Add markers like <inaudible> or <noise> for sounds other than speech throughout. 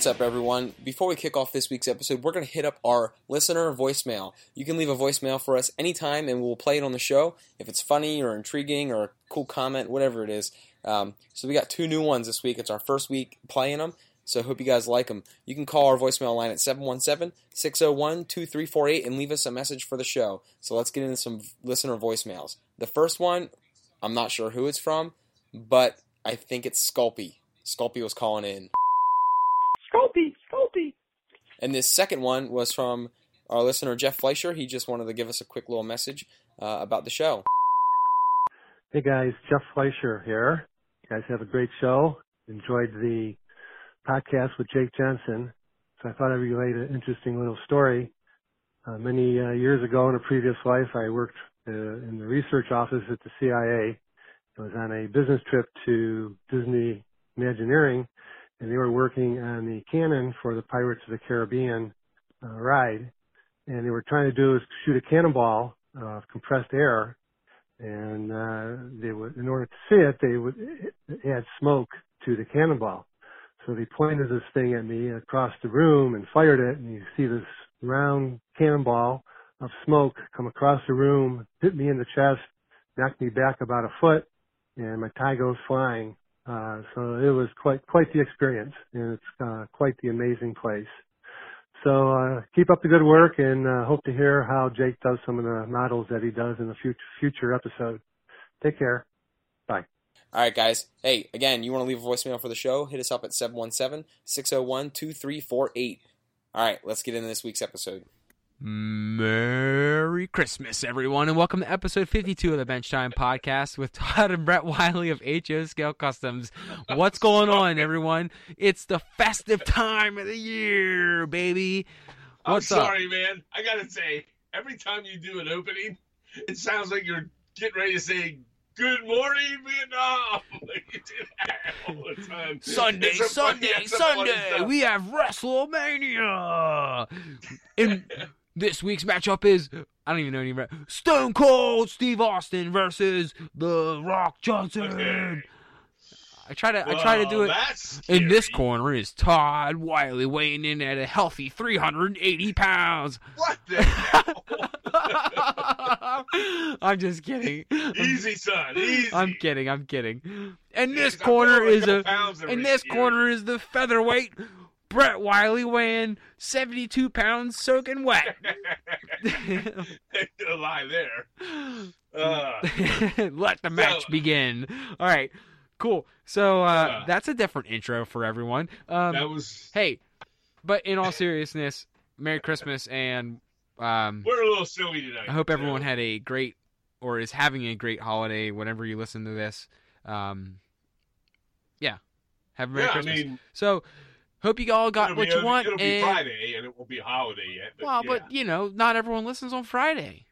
What's up, everyone? Before we kick off this week's episode, we're going to hit up our listener voicemail. You can leave a voicemail for us anytime, and we'll play it on the show if it's funny or intriguing or a cool comment, whatever it is. Um, so we got two new ones this week. It's our first week playing them, so I hope you guys like them. You can call our voicemail line at 717-601-2348 and leave us a message for the show. So let's get into some listener voicemails. The first one, I'm not sure who it's from, but I think it's Sculpey. Sculpey was calling in. Sculpey, Sculpey. And this second one was from our listener Jeff Fleischer. He just wanted to give us a quick little message uh, about the show. Hey guys, Jeff Fleischer here. You guys have a great show. Enjoyed the podcast with Jake Jensen. So I thought I'd relate an interesting little story. Uh, many uh, years ago in a previous life, I worked uh, in the research office at the CIA. I was on a business trip to Disney Imagineering and they were working on the cannon for the Pirates of the Caribbean uh, ride, and they were trying to do is shoot a cannonball of compressed air, and uh, they would, in order to see it, they would add smoke to the cannonball. So they pointed this thing at me across the room and fired it, and you see this round cannonball of smoke come across the room, hit me in the chest, knocked me back about a foot, and my tie goes flying. Uh, so it was quite quite the experience, and it's uh, quite the amazing place. So uh, keep up the good work, and uh, hope to hear how Jake does some of the models that he does in the future future episode. Take care. Bye. All right, guys. Hey, again, you want to leave a voicemail for the show? Hit us up at 717 601 2348. All right, let's get into this week's episode. Merry Christmas, everyone, and welcome to episode 52 of the Bench Time Podcast with <laughs> Todd and Brett Wiley of HO Scale Customs. What's going on, everyone? It's the festive time of the year, baby. What's I'm sorry, up? man. I gotta say, every time you do an opening, it sounds like you're getting ready to say "Good morning, Vietnam." <laughs> Like you do that all the time. <laughs> Sunday, It's a funny- Sunday, it's a funny Sunday, we have WrestleMania. And this week's matchup is I don't even know any re- Stone Cold Steve Austin versus The Rock Johnson. Okay. I try to I try to do it. In this corner is Todd Wiley weighing in at a healthy 380 pounds. What the hell? <laughs> I'm just kidding. Easy, son. Easy. I'm kidding. I'm kidding. And this corner a is a every and this year. corner is the featherweight Brett Wiley weighing 72 pounds soaking wet. <laughs> <laughs> a lie there. <laughs> Uh, Let the match So- begin. All right. Cool. So uh, Yeah. that's a different intro for everyone. Um, that was. hey, but in all seriousness, Merry Christmas and um, We're a little silly tonight. I hope everyone had a great or is having a great holiday whenever you listen to this. Um, yeah, have a Merry Yeah, I Christmas. mean, so, hope you all got it'll what be, you want. It'll be and, Friday, and it won't be a holiday yet. But well, yeah. but you know, not everyone listens on Friday.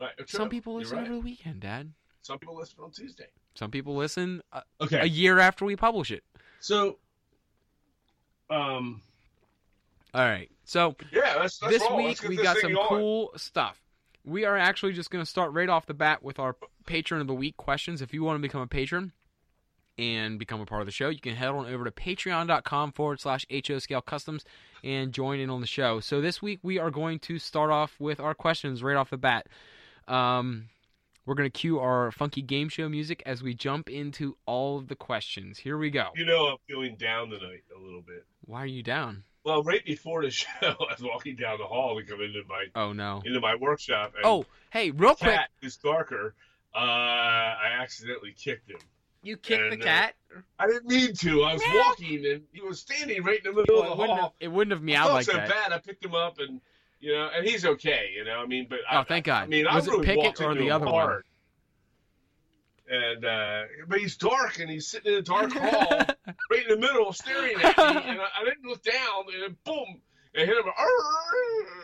Right, Some people listen right. over the weekend, Dad. Some people listen on Tuesday. Some people listen a, Okay. a year after we publish it. So, um, All right. So yeah, that's, that's this all. week we this got some cool stuff. We are actually just going to start right off the bat with our patron of the week questions. If you want to become a patron and become a part of the show, you can head on over to patreon.com forward slash HO Scale Customs and join in on the show. So this week we are going to start off with our questions right off the bat. Um, we're going to cue our funky game show music as we jump into all of the questions. Here we go. You know, I'm feeling down tonight a little bit. Why are you down? Well, right before the <laughs> show, I was walking down the hall to come into my Oh, no. into my workshop. And Oh, hey, real quick. cat is darker. Uh, I accidentally kicked him. You kicked the And, uh, cat? I didn't mean to. I was walking, and he was standing right in the middle Well, of the wouldn't have, hall. it wouldn't have I meowed felt like so that. bad. I picked him up, and you know, and he's okay. You know, I mean, but Oh, I, thank God. I mean, Was I it really Pickett walked or the other one? And uh, but he's dark, and he's sitting in a dark <laughs> hall, right in the middle, staring at me, and I, I didn't look down, and then boom, it hit him,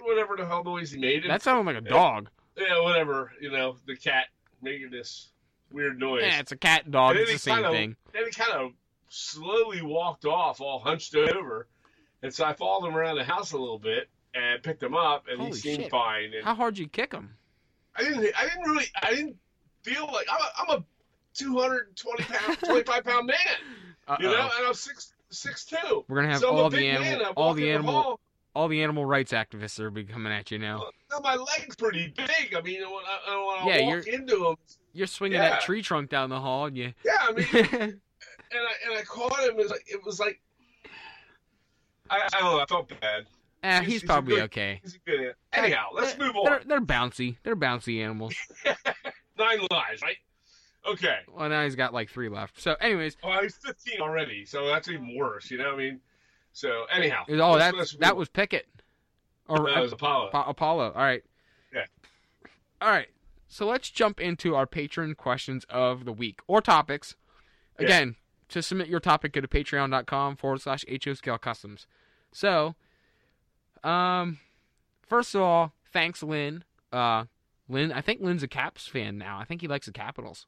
whatever the hell noise he made. And, That sounded like a dog. yeah, whatever, you know, the cat making this weird noise. Yeah, it's a cat and dog. And It's then the he same kind of- thing. Then he kind of slowly walked off, all hunched over, and so I followed him around the house a little bit and picked him up, and Holy he seemed shit. fine. And How hard you kick him? I didn't, I didn't really, I didn't feel like I'm a, I'm a 220 pound, <laughs> 25 pound man, you know, and I'm six six two. We're gonna have so I'm all the animal, all the animal, all the animal rights activists are be coming at you now. No, my leg's pretty big. I mean, when I, when I Yeah, walk into them, You're swinging Yeah. that tree trunk down the hall, and you. yeah, I mean, <laughs> and I and I caught him. It was like, it was like I, I don't know. I felt bad. eh, He's- he's probably good- okay. He's a good. Anyhow, let's They're- move on. They're, they're bouncy. They're bouncy animals. <laughs> Nine lives, right? Okay. Well, now he's got like three left. So, anyways, Oh, he's 15 already, so that's even worse. You know what I mean? So anyhow. oh, let's- that let's that was Pickett or that was Apollo. Apollo. All right. Yeah. All right. So let's jump into our patron questions of the week or topics. Yeah. Again, to submit your topic, go to patreon.com forward slash HO Scale Customs. So, um, first of all, thanks, Lynn. Uh, Lynn, I think Lynn's a Caps fan now. I think he likes the Capitals.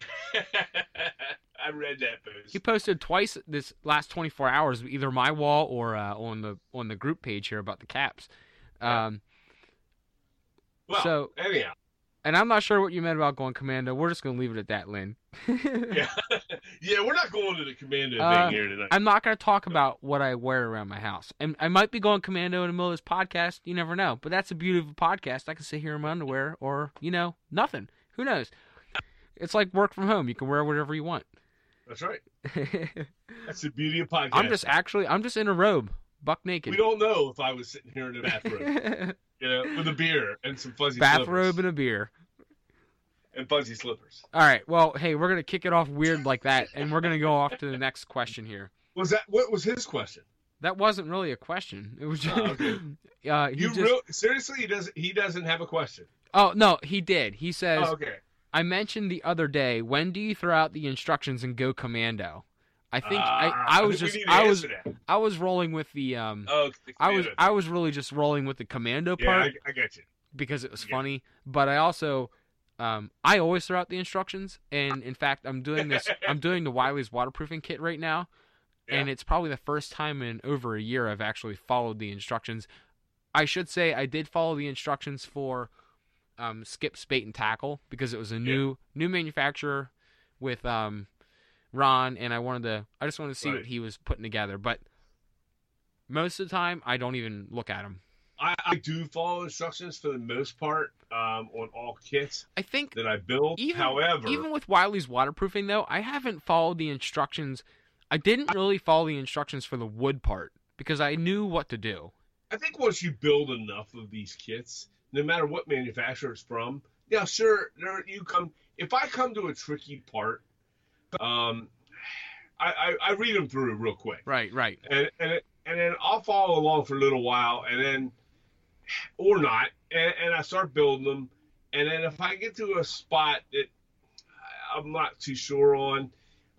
<laughs> I read that post. He posted twice this last 24 hours, either my wall or uh, on the on the group page here about the Caps. Um, well, so- anyhow, and I'm not sure what you meant about going commando. We're just gonna leave it at that, Lynn. <laughs> yeah, <laughs> yeah, we're not going to the commando Uh, thing here tonight. I'm not gonna talk about what I wear around my house, and I might be going commando in the middle of this podcast. You never know, but that's the beauty of a podcast. I can sit here in my underwear, or you know, nothing. Who knows? It's like work from home. You can wear whatever you want. That's right. <laughs> That's the beauty of podcasting. I'm just actually, I'm just in a robe, buck naked. We don't know if I was sitting here in the bathrobe, you know, with a beer and some fuzzy Bathrobe and a beer. and fuzzy slippers. All right. Well, hey, we're gonna kick it off weird like that, and we're gonna go off to the next question here. Was that what was his question? That wasn't really a question. It was just. Oh, okay. <laughs> uh, You just, real seriously? He doesn't. He doesn't have a question. Oh no, he did. He says, Oh, okay. "I mentioned the other day. When do you throw out the instructions and go commando?" I think I, Ah, I was think just we need to I was that. I was rolling with the um Oh, the I was. I was really just rolling with the commando Yeah, part I, I get you. because it was Yeah. funny. But I also um I always throw out the instructions, and in fact I'm doing this <laughs> I'm doing the Wiley's waterproofing kit right now, and it's probably the first time in over a year I've actually followed the instructions. I should say I did follow the instructions for um, Skip Spate and Tackle because it was a new new manufacturer with um, Ron, and I wanted to I just wanted to see Right. what he was putting together. But most of the time, I don't even look at them. I, I do follow instructions for the most part um, on all kits I think that I build. even However, even with Wiley's waterproofing though, I haven't followed the instructions. I didn't really follow the instructions for the wood part because I knew what to do. I think once you build enough of these kits, no matter what manufacturer it's from, yeah, sure, there you come. If I come to a tricky part, um, I, I, I read them through real quick. Right, right. and and it, and then I'll follow along for a little while, and then or not, and, and I start building them, and then if I get to a spot that I'm not too sure on,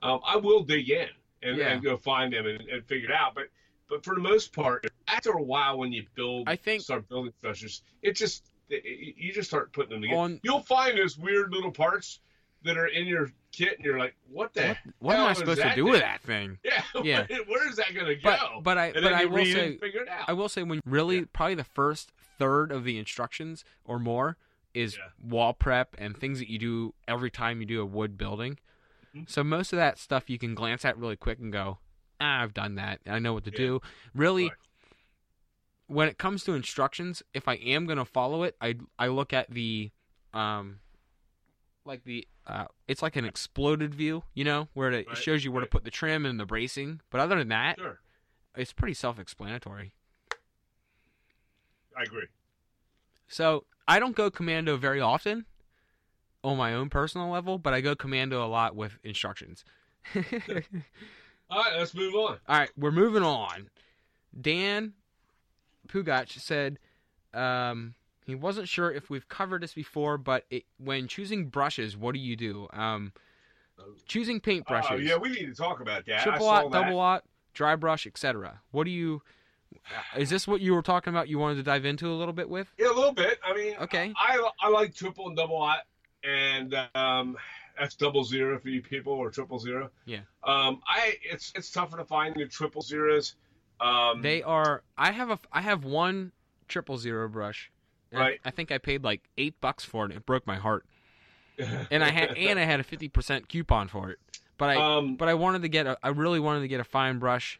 um, I will dig in and, Yeah. and go find them and, and figure it out. But but for the most part, after a while, when you build, I think- start building structures, it just it, you just start putting them together. On- You'll find those weird little parts that are in your kit, and you're like, what the? What, what am I supposed to do thing? with that thing? <laughs> Yeah, Yeah. where, is that going to go? But but I and but I will say figure it out. I will say when really Yeah. probably the first third of the instructions or more is Yeah. wall prep and things that you do every time you do a wood building. Mhm. So most of that stuff you can glance at really quick and go, ah, I've done that. I know what to Yeah. do. Really, Right. when it comes to instructions, if I am going to follow it, I I look at the um like the uh, it's like an exploded view, you know, where it Right, shows you where to put the trim and the bracing. But other than that, Sure, it's pretty self-explanatory. I agree. So I don't go commando very often on my own personal level, but I go commando a lot with instructions. <laughs> All right, let's move on. All right, we're moving on. Dan Pugach said um, he wasn't sure if we've covered this before, but it, when choosing brushes, what do you do? Um, choosing paint brushes, Oh, yeah, we need to talk about that. Triple lot, that. double lot, dry brush, etc. What do you? Is this what you were talking about? You wanted to dive into a little bit with? Yeah, a little bit. I mean, Okay. I I like triple and double lot, and um, that's double zero for you people or triple zero. Yeah. Um, I it's it's tougher to find the triple zeros. Um, They are. I have a. I have one triple zero brush. I- Right. I, think I paid like eight bucks for it. and It broke my heart. <laughs> And I had and I had a fifty percent coupon for it. But I Um, but I wanted to get a I really wanted to get a fine brush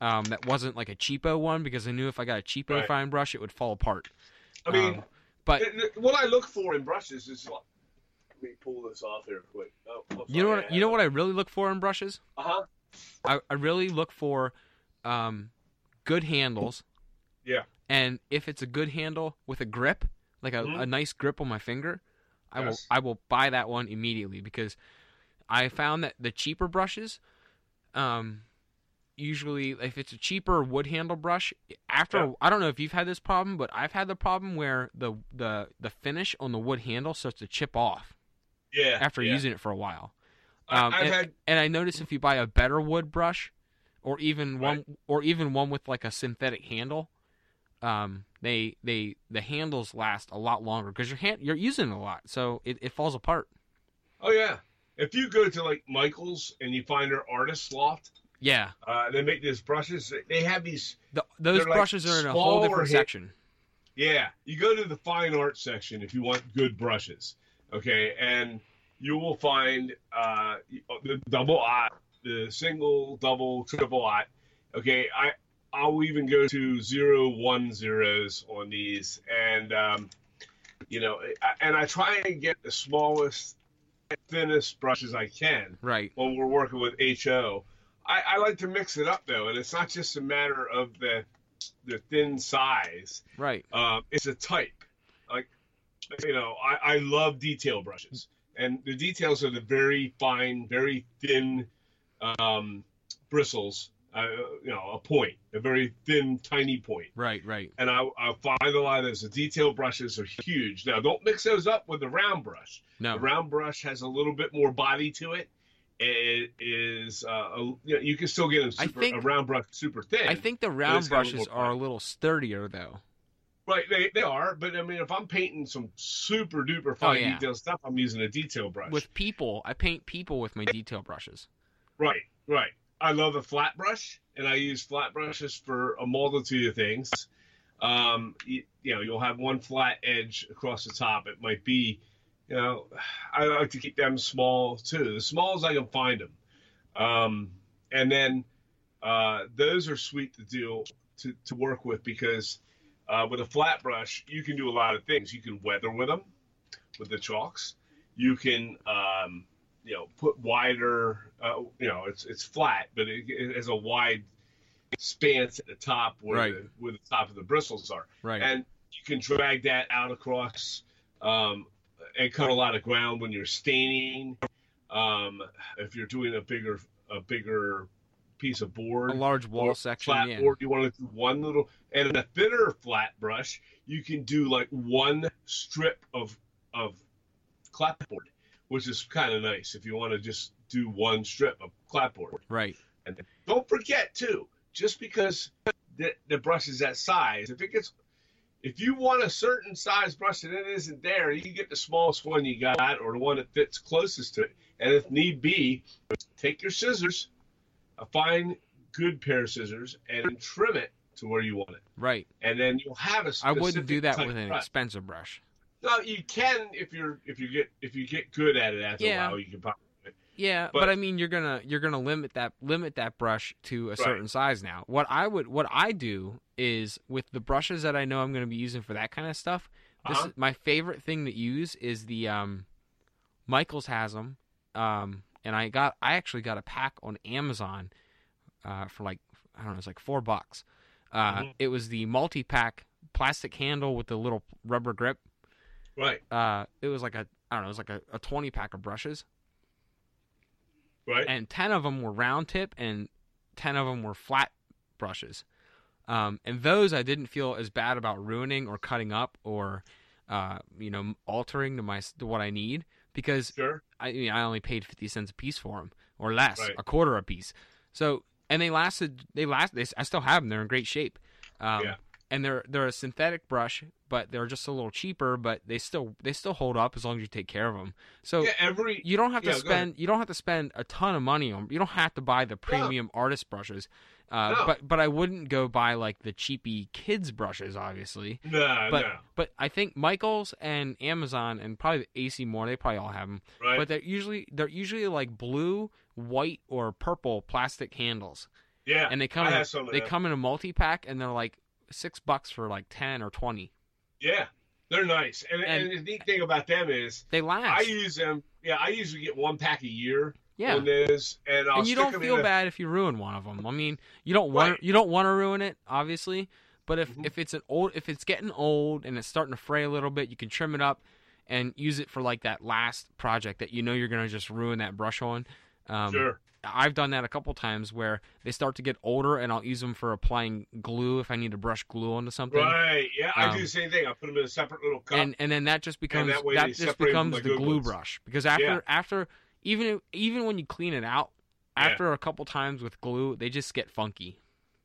um, that wasn't like a cheapo one because I knew if I got a cheapo Right. fine brush it would fall apart. I mean, Um, but what I look for in brushes is. Let me pull this off here quick. Oh, oh, you know what you know what I really look for in brushes? Uh huh. I, I really look for um, good handles. Yeah. And if it's a good handle with a grip, like a, Mhm. a nice grip on my finger, I Yes. will I will buy that one immediately because I found that the cheaper brushes, um, usually if it's a cheaper wood handle brush, after Yeah. I don't know if you've had this problem, but I've had the problem where the the the finish on the wood handle starts to chip off Yeah. after yeah. using it for a while. Um, I've and, had. and I notice if you buy a better wood brush, or even Right. one, or even one with like a synthetic handle, um, they they the handles last a lot longer because your hand you're using it a lot, so it, it falls apart. Oh yeah. If you go to like Michaels and you find their artist loft, Yeah, uh, they make these brushes. They have these. the, those They're like brushes are in a whole different hit- section. Yeah, you go to the fine art section if you want good brushes. Okay, and you will find uh, the double ot, the single, double, triple ot. Okay, I I'll even go to zero one zeros on these, and um, you know, and I try and get the smallest, thinnest brushes I can Right, when we're working with HO. I, I like to mix it up though, and it's not just a matter of the the thin size. right, Um, it's a type. Like, you know, I, I love detail brushes, and the details are the very fine, very thin um, bristles. Uh, you know, a point, a very thin, tiny point. right, right. And I, I find a lot of those. The detail brushes are huge. Now, don't mix those up with the round brush. No, The round brush has a little bit more body to it. It is, uh, a, you, know, you can still get I super, think- a round brush super thin. I think the round a brushes are a little sturdier though. Right, they, they are, but I mean, if I'm painting some super duper fine Oh, yeah. detail stuff, I'm using a detail brush. With people, I paint people with my detail brushes. right, right. I love a flat brush, and I use flat brushes for a multitude of things. Um, you, you know, you'll have one flat edge across the top. It might be, you know, <sighs> I like to keep them small too, as small as I can find them. Um, and then uh, those are sweet to do to, to work with because uh, with a flat brush you can do a lot of things. You can weather with them with the chalks. You can um, you know put wider. Uh, you know it's it's flat, but it, it has a wide expanse at the top where Right. the, where the top of the bristles are Right. and you can drag that out across um, and cut a lot of ground when you're staining. Um, if you're doing a bigger a bigger piece of board, a large wall or section, flat yeah. board, you want to do one little, and in a thinner flat brush, you can do like one strip of of clapboard, which is kind of nice if you want to just do one strip of clapboard. Right. And don't forget too, just because the, the brush is that size, if it gets, if you want a certain size brush and it isn't there, you get the smallest one you got or the one that fits closest to it. And if need be, take your scissors, a fine, good pair of scissors, and trim it to where you want it. Right. And then you'll have a I wouldn't do that with an brush. expensive brush. No, you can if you're if you get if you get good at it after Yeah. a while, you can probably. Yeah, but, But- I mean, you're gonna you're gonna limit that limit that brush to a certain size now. What I would what I do is with the brushes that I know I'm gonna be using for that kind of stuff. This Uh-huh. is my favorite thing to use is the um, Michaels has them, um, and I got I actually got a pack on Amazon, uh, for like I don't know it's like four bucks. Uh, Mhm. It was the multi pack plastic handle with the little rubber grip. Right, Uh, it was like a I don't know it was like a, a twenty pack of brushes right. and 10 of them were round tip and 10 of them were flat brushes um, and those i didn't feel as bad about ruining or cutting up or uh, you know altering to my to what i need because sure. i you know, i only paid 50 cents a piece for them or less Right. a quarter a piece so and they lasted they last they, i still have them they're in great shape um, Yeah. And they're they're a synthetic brush, but they're just a little cheaper, but they still they still hold up as long as you take care of them. So yeah, every you don't have to Yeah, spend you don't have to spend a ton of money on. You don't have to buy the premium artist brushes. Uh, No. But but I wouldn't go buy like the cheapy kids brushes, obviously. no, But no, but I think Michaels and Amazon and probably AC Moore they probably all have them. right? But they're usually they're usually like blue, white, or purple plastic handles, yeah, and they come I in, they come in a multi pack, and they're like six bucks for like ten or twenty. Yeah, they're nice. And, And- and, the neat thing about them is They last. I use them. Yeah, I usually get one pack a year yeah. on this, and I'll and you don't feel in a- bad if you ruin one of them. I mean, you don't want Right. you don't want to ruin it, obviously. But if Mhm. if it's an old if it's getting old and it's starting to fray a little bit, you can trim it up and use it for like that last project that you know you're gonna just ruin that brush on. Um, Sure. I've done that a couple times where they start to get older, and I'll use them for applying glue if I need to brush glue onto something. Right. Yeah, I Um, do the same thing. I put them in a separate little cup. and and then that just becomes that that, just becomes the glue ones. brush because after Yeah. after even even when you clean it out Yeah. after a couple times with glue they just get funky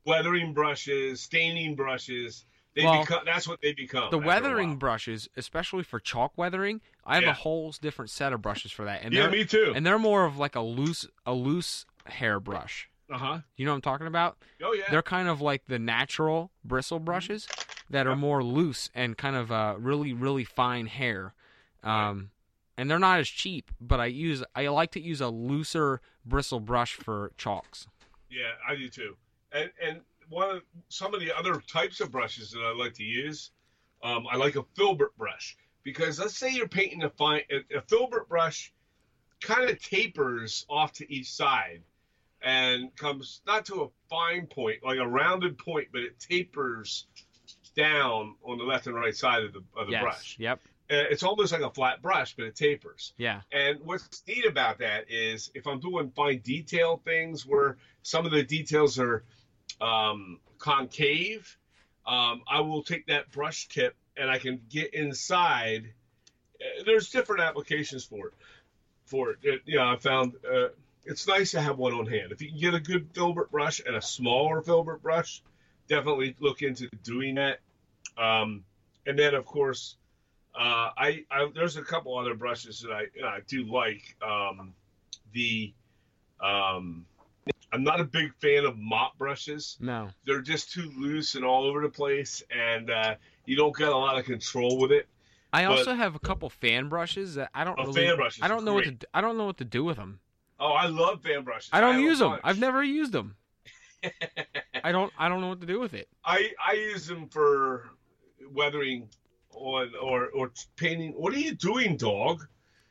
weathering brushes, staining brushes. They Well, become. That's what they become. the weathering brushes especially for chalk weathering i have Yeah. a whole different set of brushes for that and Yeah, they're me too. and they're more of like a loose a loose hair brush Uh huh. you know what i'm talking about Oh yeah. they're kind of like the natural bristle brushes that are Yep. more loose and kind of uh, really really fine hair um, and they're not as cheap but i use i like to use a looser bristle brush for chalks Yeah, I do too. And and one of some of the other types of brushes that I like to use, um, I like a filbert brush because let's say you're painting a fine a, a filbert brush kind of tapers off to each side and comes not to a fine point like a rounded point, but it tapers down on the left and right side of the of the yes brush. yep Uh, It's almost like a flat brush, but it tapers. yeah And what's neat about that is if I'm doing fine detail things where some of the details are um, concave, um, I will take that brush tip and I can get inside. Uh, There's different applications for it. For it, it you know, I found uh, it's nice to have one on hand. If you can get a good filbert brush and a smaller filbert brush, definitely look into doing that. Um, and then, of course, uh, I, I there's a couple other brushes that I, I do like. Um, the um, I'm not a big fan of mop brushes. no They're just too loose and all over the place, and uh, you don't get a lot of control with it. i But- also have a couple fan brushes that i don't Oh, really fan brushes i don't know what to i don't know what to do with them Oh, I love fan brushes. i don't a use them bunch. i've never used them <laughs> i don't i don't know what to do with it I I use them for weathering on or or painting. What are you doing, dog? <laughs>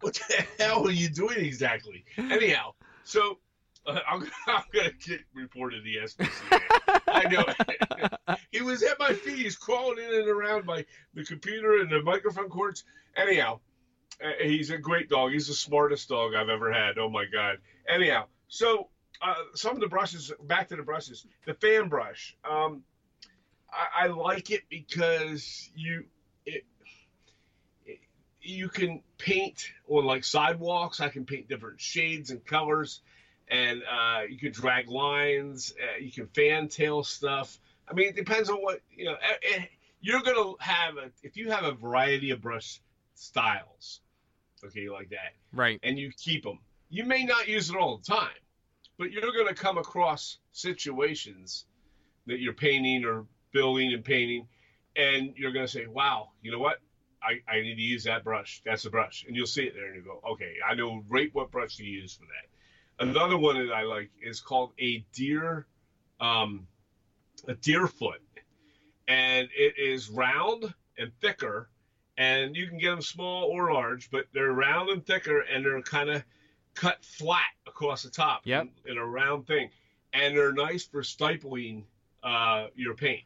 What the hell are you doing exactly? Anyhow, so uh, <laughs> I'm, I'm gonna get reported to the SPCA. I know. <laughs> he was at my feet. He's crawling in and around my the computer and the microphone cords. Anyhow, uh, he's a great dog. He's the smartest dog I've ever had. Oh my god. Anyhow, so uh, some of the brushes. Back to the brushes. The fan brush. Um, I, I like it because you you can paint on like sidewalks. I can paint different shades and colors, and uh, you can drag lines. Uh, you can fantail stuff. I mean, it depends on what you know. eh, eh, You're gonna have a if you have a variety of brush styles, okay, like that, right and you keep them. You may not use it all the time, but you're going to come across situations that you're painting or building and painting, and you're going to say, "Wow, you know what? I, I need to use that brush. That's a brush," and you'll see it there, and you go, "Okay, I know right what brush to use for that." Another one that I like is called a deer, um, a deer foot, and it is round and thicker, and you can get them small or large, but they're round and thicker, and they're kind of cut flat across the top Yep. in, in a round thing, and they're nice for stipling uh, your paint.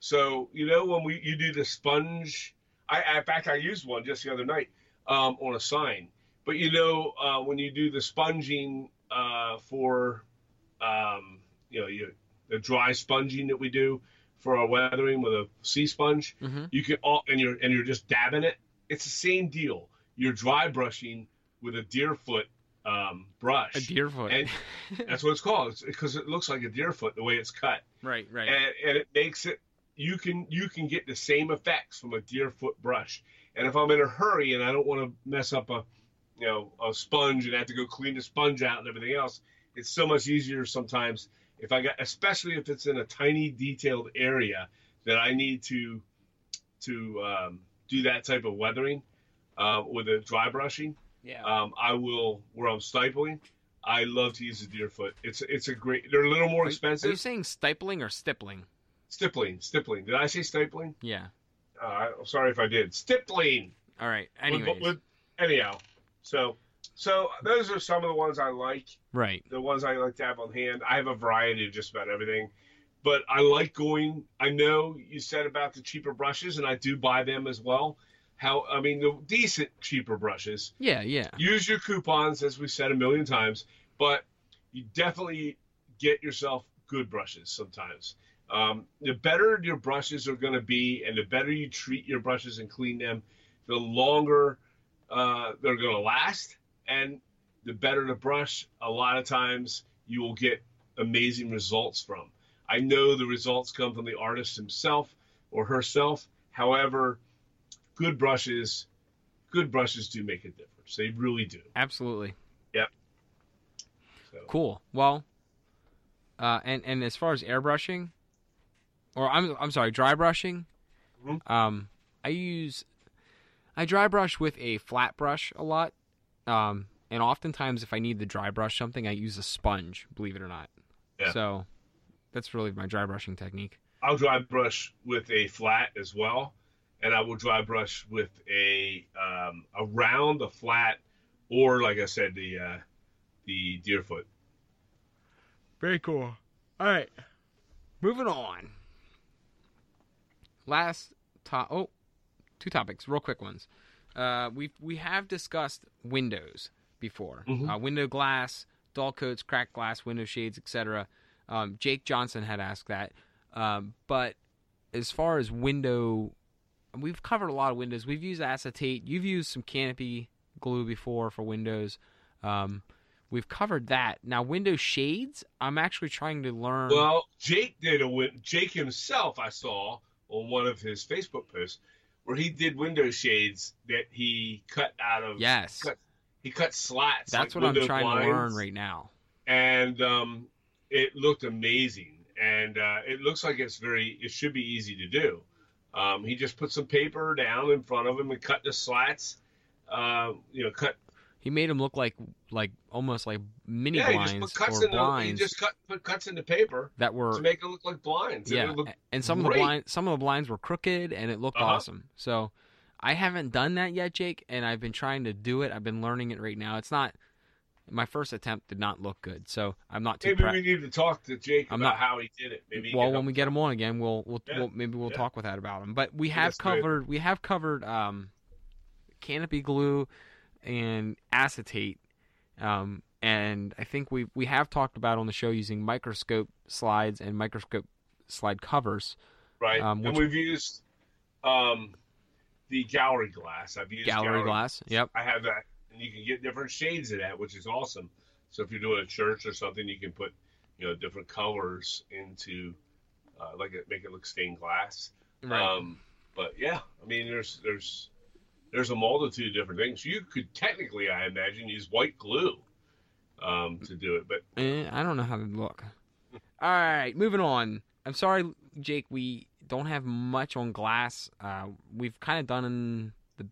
So you know when we you do the sponge, I I- in fact I used one just the other night um, on a sign. But you know uh, when you do the sponging uh, for um, you know you, the dry sponging that we do for our weathering with a sea sponge, hmm you can all and you're and you're just dabbing it. It's the same deal. You're dry brushing with a deer foot um, brush. A deer foot. And <laughs> That's what it's called. because it looks like a deer foot the way it's cut, right, right. and, and it makes it. You can you can get the same effects from a deer foot brush. And if I'm in a hurry and I don't want to mess up a, you know, a sponge and have to go clean the sponge out and everything else, it's so much easier sometimes if I got, especially if it's in a tiny detailed area that I need to, to um, do that type of weathering uh, with a dry brushing. yeah. Um, I will where I'm stipling. I love to use a deer foot. It's it's a great. They're a little more Are you- expensive. Are you saying stipling or stippling? Stippling, stippling. Did I say stipling? Yeah. Uh, I'm sorry if I did. Stippling. All right. With- Anyways. with- anyhow, so so those are some of the ones I like. right. The ones I like to have on hand. I have a variety of just about everything, but I like going. I know you said about the cheaper brushes, and I do buy them as well. How I mean the decent cheaper brushes. Yeah, yeah. Use your coupons, as we said a million times, but you definitely get yourself good brushes sometimes. Um, the better your brushes are going to be, and the better you treat your brushes and clean them, the longer uh, they're going to last, and the better the brush. A lot of times, you will get amazing results from. I know the results come from the artist himself or herself. However, good brushes, good brushes do make a difference. They really do. Absolutely. So, Cool. Well, uh, and and as far as airbrushing, or I'm I'm sorry, dry brushing, Mhm. um, I use I dry brush with a flat brush a lot, um, and oftentimes if I need to dry brush something, I use a sponge. Believe it or not. Yeah. So that's really my dry brushing technique. I'll dry brush with a flat as well, and I will dry brush with a um, around the flat, or like I said, the uh, the deerfoot. Very cool. All right, moving on. Last top. Oh, two topics, real quick ones. Uh, we we have discussed windows before. Mhm. Uh, window glass, dull coats, cracked glass, window shades, etc. Um, Jake Johnson had asked that. Um, but as far as window, we've covered a lot of windows. We've used acetate. You've used some canopy glue before for windows. Um, we've covered that. Now, window shades, I'm actually trying to learn. Well, Jake did a win- Jake himself. I saw on one of his Facebook posts where he did window shades that he cut out of. yes, cut- He cut slats. that's like what I'm trying to learn right now. and um, it looked amazing. And uh, it looks like it's very, it should be easy to do. Um, he just put some paper down in front of him and cut the slats. Uh, you know, cut. He made him look like like almost like mini yeah, he just blinds or the. He just cut put cuts in the paper that were to make it look like blinds. And yeah, and some of the blinds some of the blinds were crooked and it looked Uh-huh. awesome. So I haven't done that yet, Jake, and I've been trying to do it. I've been learning it right now. It's not my first attempt did not look good, so I'm not too maybe proud. we need to talk to Jake I'm about not- how he did it. Maybe well, when we get him on again, we'll we'll, Yeah, we'll maybe we'll yeah. talk with that about him. But we have that's great. covered we have covered um, canopy glue and acetate, um, and I think we we have talked about on the show using microscope slides and microscope slide covers. right. um, and we've used um, the gallery glass. I've used Gallery glass. Yep. I have that, and you can get different shades of that, which is awesome. So if you're doing a church or something, you can put you know different colors into uh, like it, make it look stained glass. Um, but yeah, I mean, there's there's there's a multitude of different things. You could technically, I imagine, use white glue um, to do it, but Eh, I don't know how to look. All right, moving on. I'm sorry, Jake. We don't have much on glass. Uh, we've kind of done the.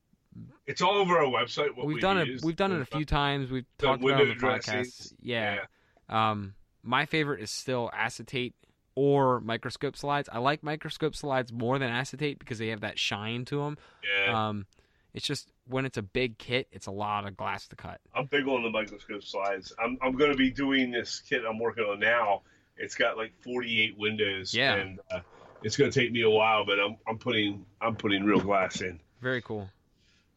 it's all over our website. What we've we done it. We've done it a few times. We've talked about it on the podcast. dressings. Yeah. Um, my favorite is still acetate or microscope slides. I like microscope slides more than acetate because they have that shine to them. yeah. Um, it's just when it's a big kit, it's a lot of glass to cut. I'm big on the microscope slides. I'm I'm going to be doing this kit I'm working on now. It's got like 48 windows, Yeah. and uh, it's going to take me a while, but I'm I'm putting I'm putting real glass in. Very cool.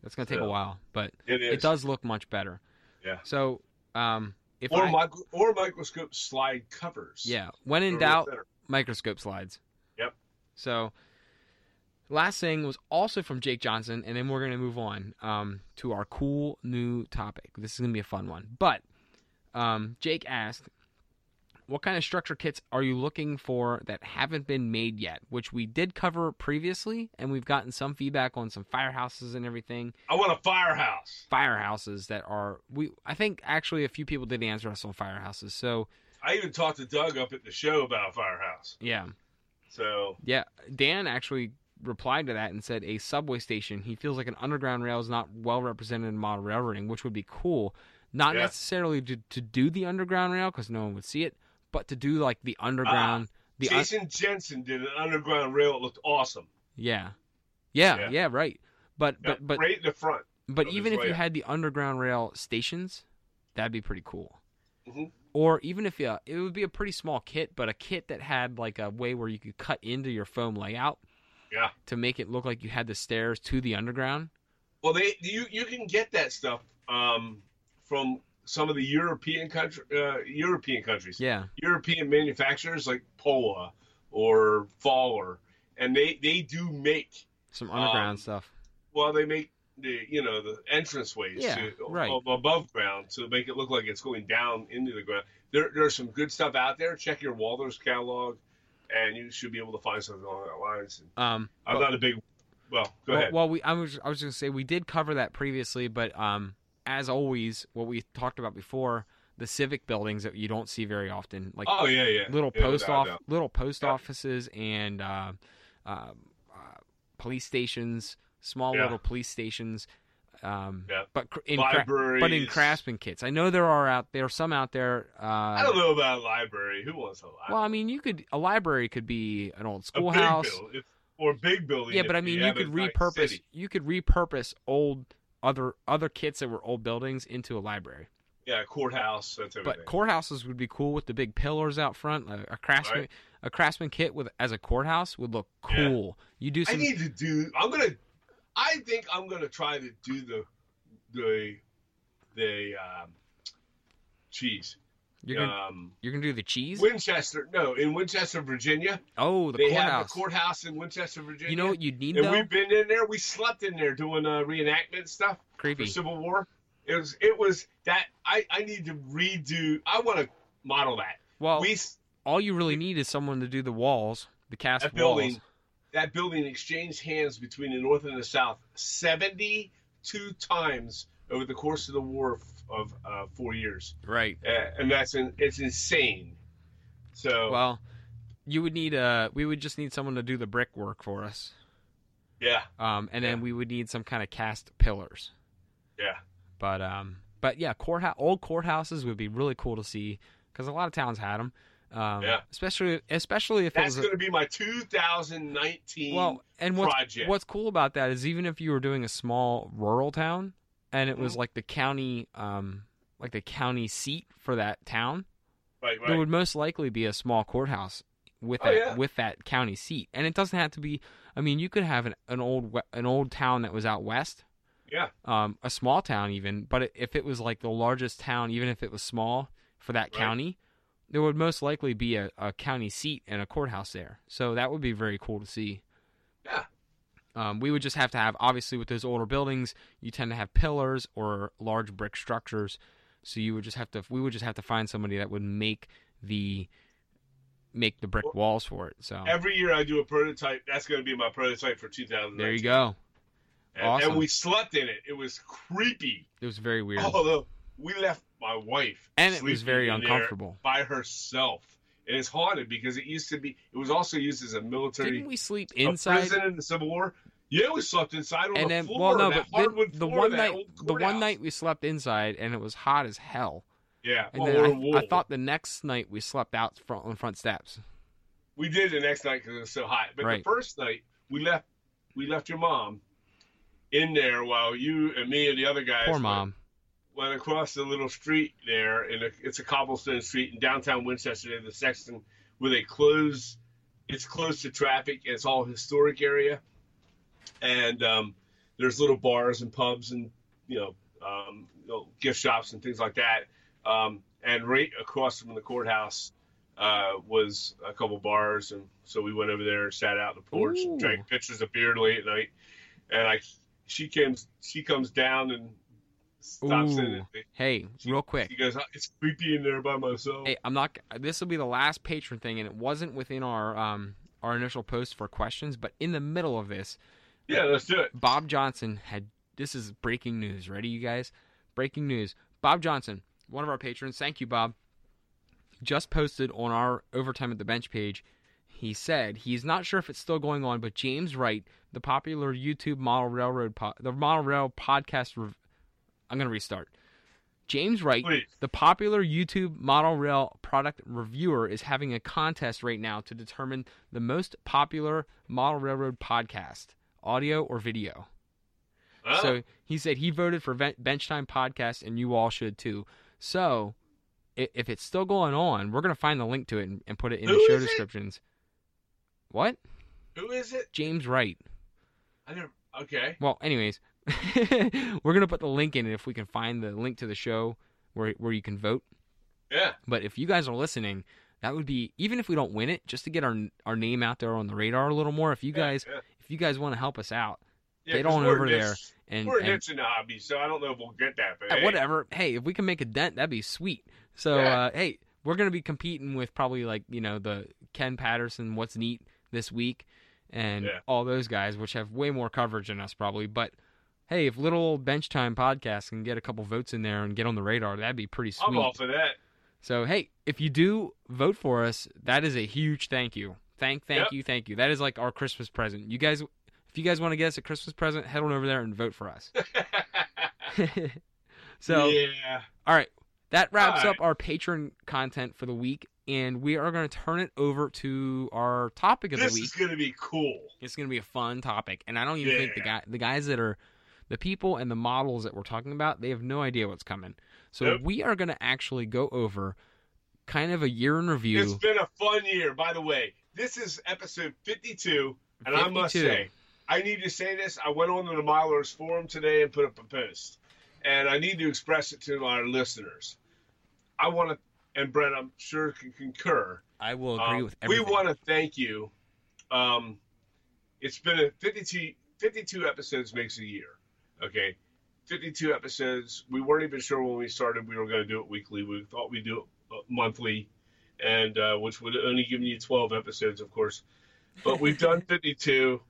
That's gonna take a while, but It it does look much better. Yeah. So, um, if Or I, micro, or microscope slide covers. yeah, when in doubt, microscope slides. Yep. So, last thing was also from Jake Johnson, and then we're gonna move on um, to our cool new topic. This is gonna be a fun one. But um, Jake asked, "What kind of structure kits are you looking for that haven't been made yet?" Which we did cover previously, and we've gotten some feedback on some firehouses and everything. I want a firehouse. Firehouses that are we. I think actually a few people did answer us on firehouses. So I even talked to Doug up at the show about a firehouse. yeah, So Yeah, Dan actually replied to that and said a subway station. He feels like an underground rail is not well represented in modern railroading, which would be cool. Not Yeah. necessarily to, to do the underground rail because no one would see it, but to do like the underground. the un- Jason Jensen did an underground rail. It looked awesome. yeah. yeah, yeah, Yeah. right. But Yeah, but but right in the front. but even if you had the underground rail stations, that'd be pretty cool. Mhm. Or even if you, it would be a pretty small kit, but a kit that had like a way where you could cut into your foam layout. Yeah. To make it look like you had the stairs to the underground. Well, they you you can get that stuff um, from some of the European country uh, European countries. Yeah. European manufacturers like Pola or Faller, and they they do make Some underground Um, stuff. well they make the you know the entrance ways Yeah, to, right. ab- above ground to make it look like it's going down into the ground. There there's some good stuff out there. Check your Walthers catalog, and you should be able to find something along that lines. Um, I'm well- not a big well. Go well, ahead. well, we I was I was going to say we did cover that previously, but um, as always, what we talked about before, the civic buildings that you don't see very often, like oh yeah, yeah. little Yeah, post off, little post Yeah. offices and uh, uh, uh, police stations, small Yeah. little police stations. Um, Yeah. But in Libraries. but in craftsman kits, I know there are out there are some out there. Uh, I don't know about a library. Who wants a library? Well, I mean, you could a library could be an old schoolhouse. big building, if, or big building. Yeah, but I mean, you could nice repurpose. You could repurpose old other other kits that were old buildings into a library. Yeah, courthouse. That's everything. But courthouses would be cool with the big pillars out front. A, a craftsman Right. a craftsman kit with as a courthouse would look Yeah. cool. You do I need to do. I'm gonna. I think I'm gonna try to do the the the um, cheese. you're gonna Um, you're gonna do the cheese. Winchester. No, in Winchester, Virginia. oh, the they courthouse. have the courthouse in Winchester, Virginia. you know what you'd need And though? we've been in there. We slept in there doing uh, reenactment stuff. Creepy. for Civil War. It was it was that I I need to redo. I want to model that. Well, we all you really need is someone to do the walls, the cast walls. building that building exchanged hands between the North and the South seventy two times over the course of the war f- of uh, four years, Right. uh, and that's in, it's insane. So Well, you would need uh we would just need someone to do the brick work for us. yeah, Um, and then Yeah. we would need some kind of cast pillars. yeah, But um, but yeah, courthouse old courthouses would be really cool to see because a lot of towns had them. Um, Yeah. especially especially if it that's going to be my 2019. well. And what's project. what's cool about that is even if you were doing a small rural town and it was Mhm. like the county um like the county seat for that town, right, right. there would most likely be a small courthouse with Oh, that yeah. with that county seat, and it doesn't have to be. I mean, you could have an, an old an old town that was out west, yeah, um, a small town even. But if it was like the largest town, even if it was small for that Right. county, there would most likely be a, a county seat and a courthouse there. So that would be very cool to see. yeah. Um, we would just have to have, obviously, with those older buildings, you tend to have pillars or large brick structures. So you would just have to, we would just have to find somebody that would make the, make the brick walls for it. So Every year I do a prototype. That's going to be my prototype for 2019. there you go. And, Awesome. and we slept in it. It was creepy. It was very weird, Although we left my wife and it was very uncomfortable. by herself. And it's haunted because it used to be. It was also used as a military Didn't we sleep inside? prison in the Civil War. Yeah, we slept inside on And the then, floor. well, no, but then the floor one night, the one night we slept inside, and it was hot as hell. Yeah, And well, then I. I thought the next night we slept out front on front steps. we did the next night because it was so hot. But Right. the first night we left, we left your mom in there while you and me and the other guys Poor went- mom. Went across the little street there, and it's a cobblestone street in downtown Winchester, the Sexton, where they close. It's close to traffic. And it's all historic area, and um, there's little bars and pubs and you know, um, you know gift shops and things like that. Um, and right across from the courthouse, uh, was a couple bars, and so we went over there, sat out on the porch, Ooh. and drank pitchers of beer late at night. And I, she comes, she comes down and Ooh. Hey, she, real quick. she goes, "It's creepy in there by myself." Hey, I'm not. This will be the last patron thing, and it wasn't within our um our initial post for questions, but in the middle of this, yeah, let's do it. Bob Johnson had. This is breaking news. Ready, you guys? Breaking news. Bob Johnson, one of our patrons. Thank you, Bob. Just posted on our overtime at the bench page. He said he's not sure if it's still going on, but James Wright, the popular YouTube model railroad, po- the model rail podcast. I'm gonna restart. James Wright, Please. the popular YouTube model rail product reviewer, is having a contest right now to determine the most popular model railroad podcast, audio or video. Huh? So he said he voted for Bench Time Podcast, and you all should too. So if it's still going on, we're gonna find the link to it and, and put it in Who the show is it? descriptions. What? Who is it? James Wright. I never. Okay. Well, anyways, <laughs> we're gonna put the link in, if we can find the link to the show where where you can vote. Yeah. But if you guys are listening, that would be even if we don't win it, just to get our our name out there on the radar a little more. If you yeah, guys yeah. if you guys want to help us out Yeah, get on over there and, we're and niche in the hobby, so I don't know if we'll get that. But hey, whatever. Hey, if we can make a dent, that'd be sweet. So, uh, hey, we're gonna be competing with probably like you know the Ken Patterson, What's Neat this week, and all those guys, which have way more coverage than us probably. But hey, if little old bench time podcast can get a couple votes in there and get on the radar, that'd be pretty sweet. I'm off of that. So hey, if you do vote for us, that is a huge thank you. Thank, thank Yep. you, thank you. That is like our Christmas present. You guys, if you guys want to get us a Christmas present, head on over there and vote for us. <laughs> <laughs> so yeah. all right, that wraps All up our patron content for the week, and we are going to turn it over to our topic of This the week. This is gonna be cool. It's going to be a fun topic, and I don't even think the guy, the guys that are, the people and the models that we're talking about, they have no idea what's coming. So Nope. we are going to actually go over kind of a year in review. It's been a fun year, by the way. This is episode 52, and I must say, I need to say this. I went on to the Milers forum today and put up a post, and I need to express it to our listeners. I want to, and Brett, I'm sure can concur. I will agree Um, with we want to thank you. Um, it's been a 52, 52 episodes makes a year. Okay. 52 episodes. We weren't even sure when we started we were going to do it weekly. We thought we'd do it uh, monthly, and uh, which would only give you 12 episodes, of course. But we've done <laughs> 52,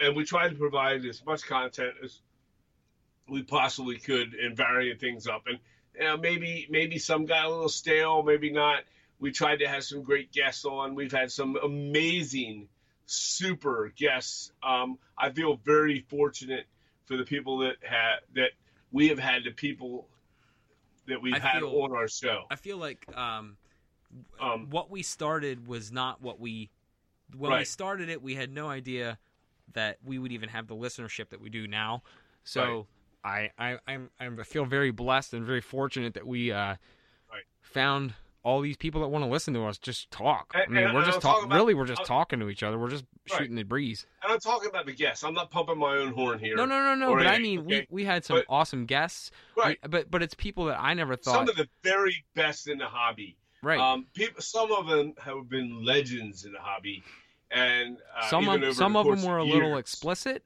and we tried to provide as much content as we possibly could and varying things up. And you know, maybe maybe some got a little stale, maybe not. We tried to have some great guests on. We've had some amazing, super guests. Um, I feel very fortunate for the people that had that we have had the people that we've I had feel- on our show. I feel like um, Um, what we started was not what we when we started it. We had no idea that we would even have the listenership that we do now. So I, I I'm, I'm I feel very blessed and very fortunate that we uh, Right. found all these people that want to listen to us just talk. I mean, and we're I'm just talking about- Really, we're just I'm- talking to each other. We're just Right. shooting the breeze. and I'm talking about the guests. I'm not pumping my own horn here. No, no, no, no. But I mean, okay? we we had some But- awesome guests. Right. We- but but it's people that I never thought. Some of the very best in the hobby. right. Um, people, some of them have been legends in the hobby, and uh, some of some of them were a little explicit.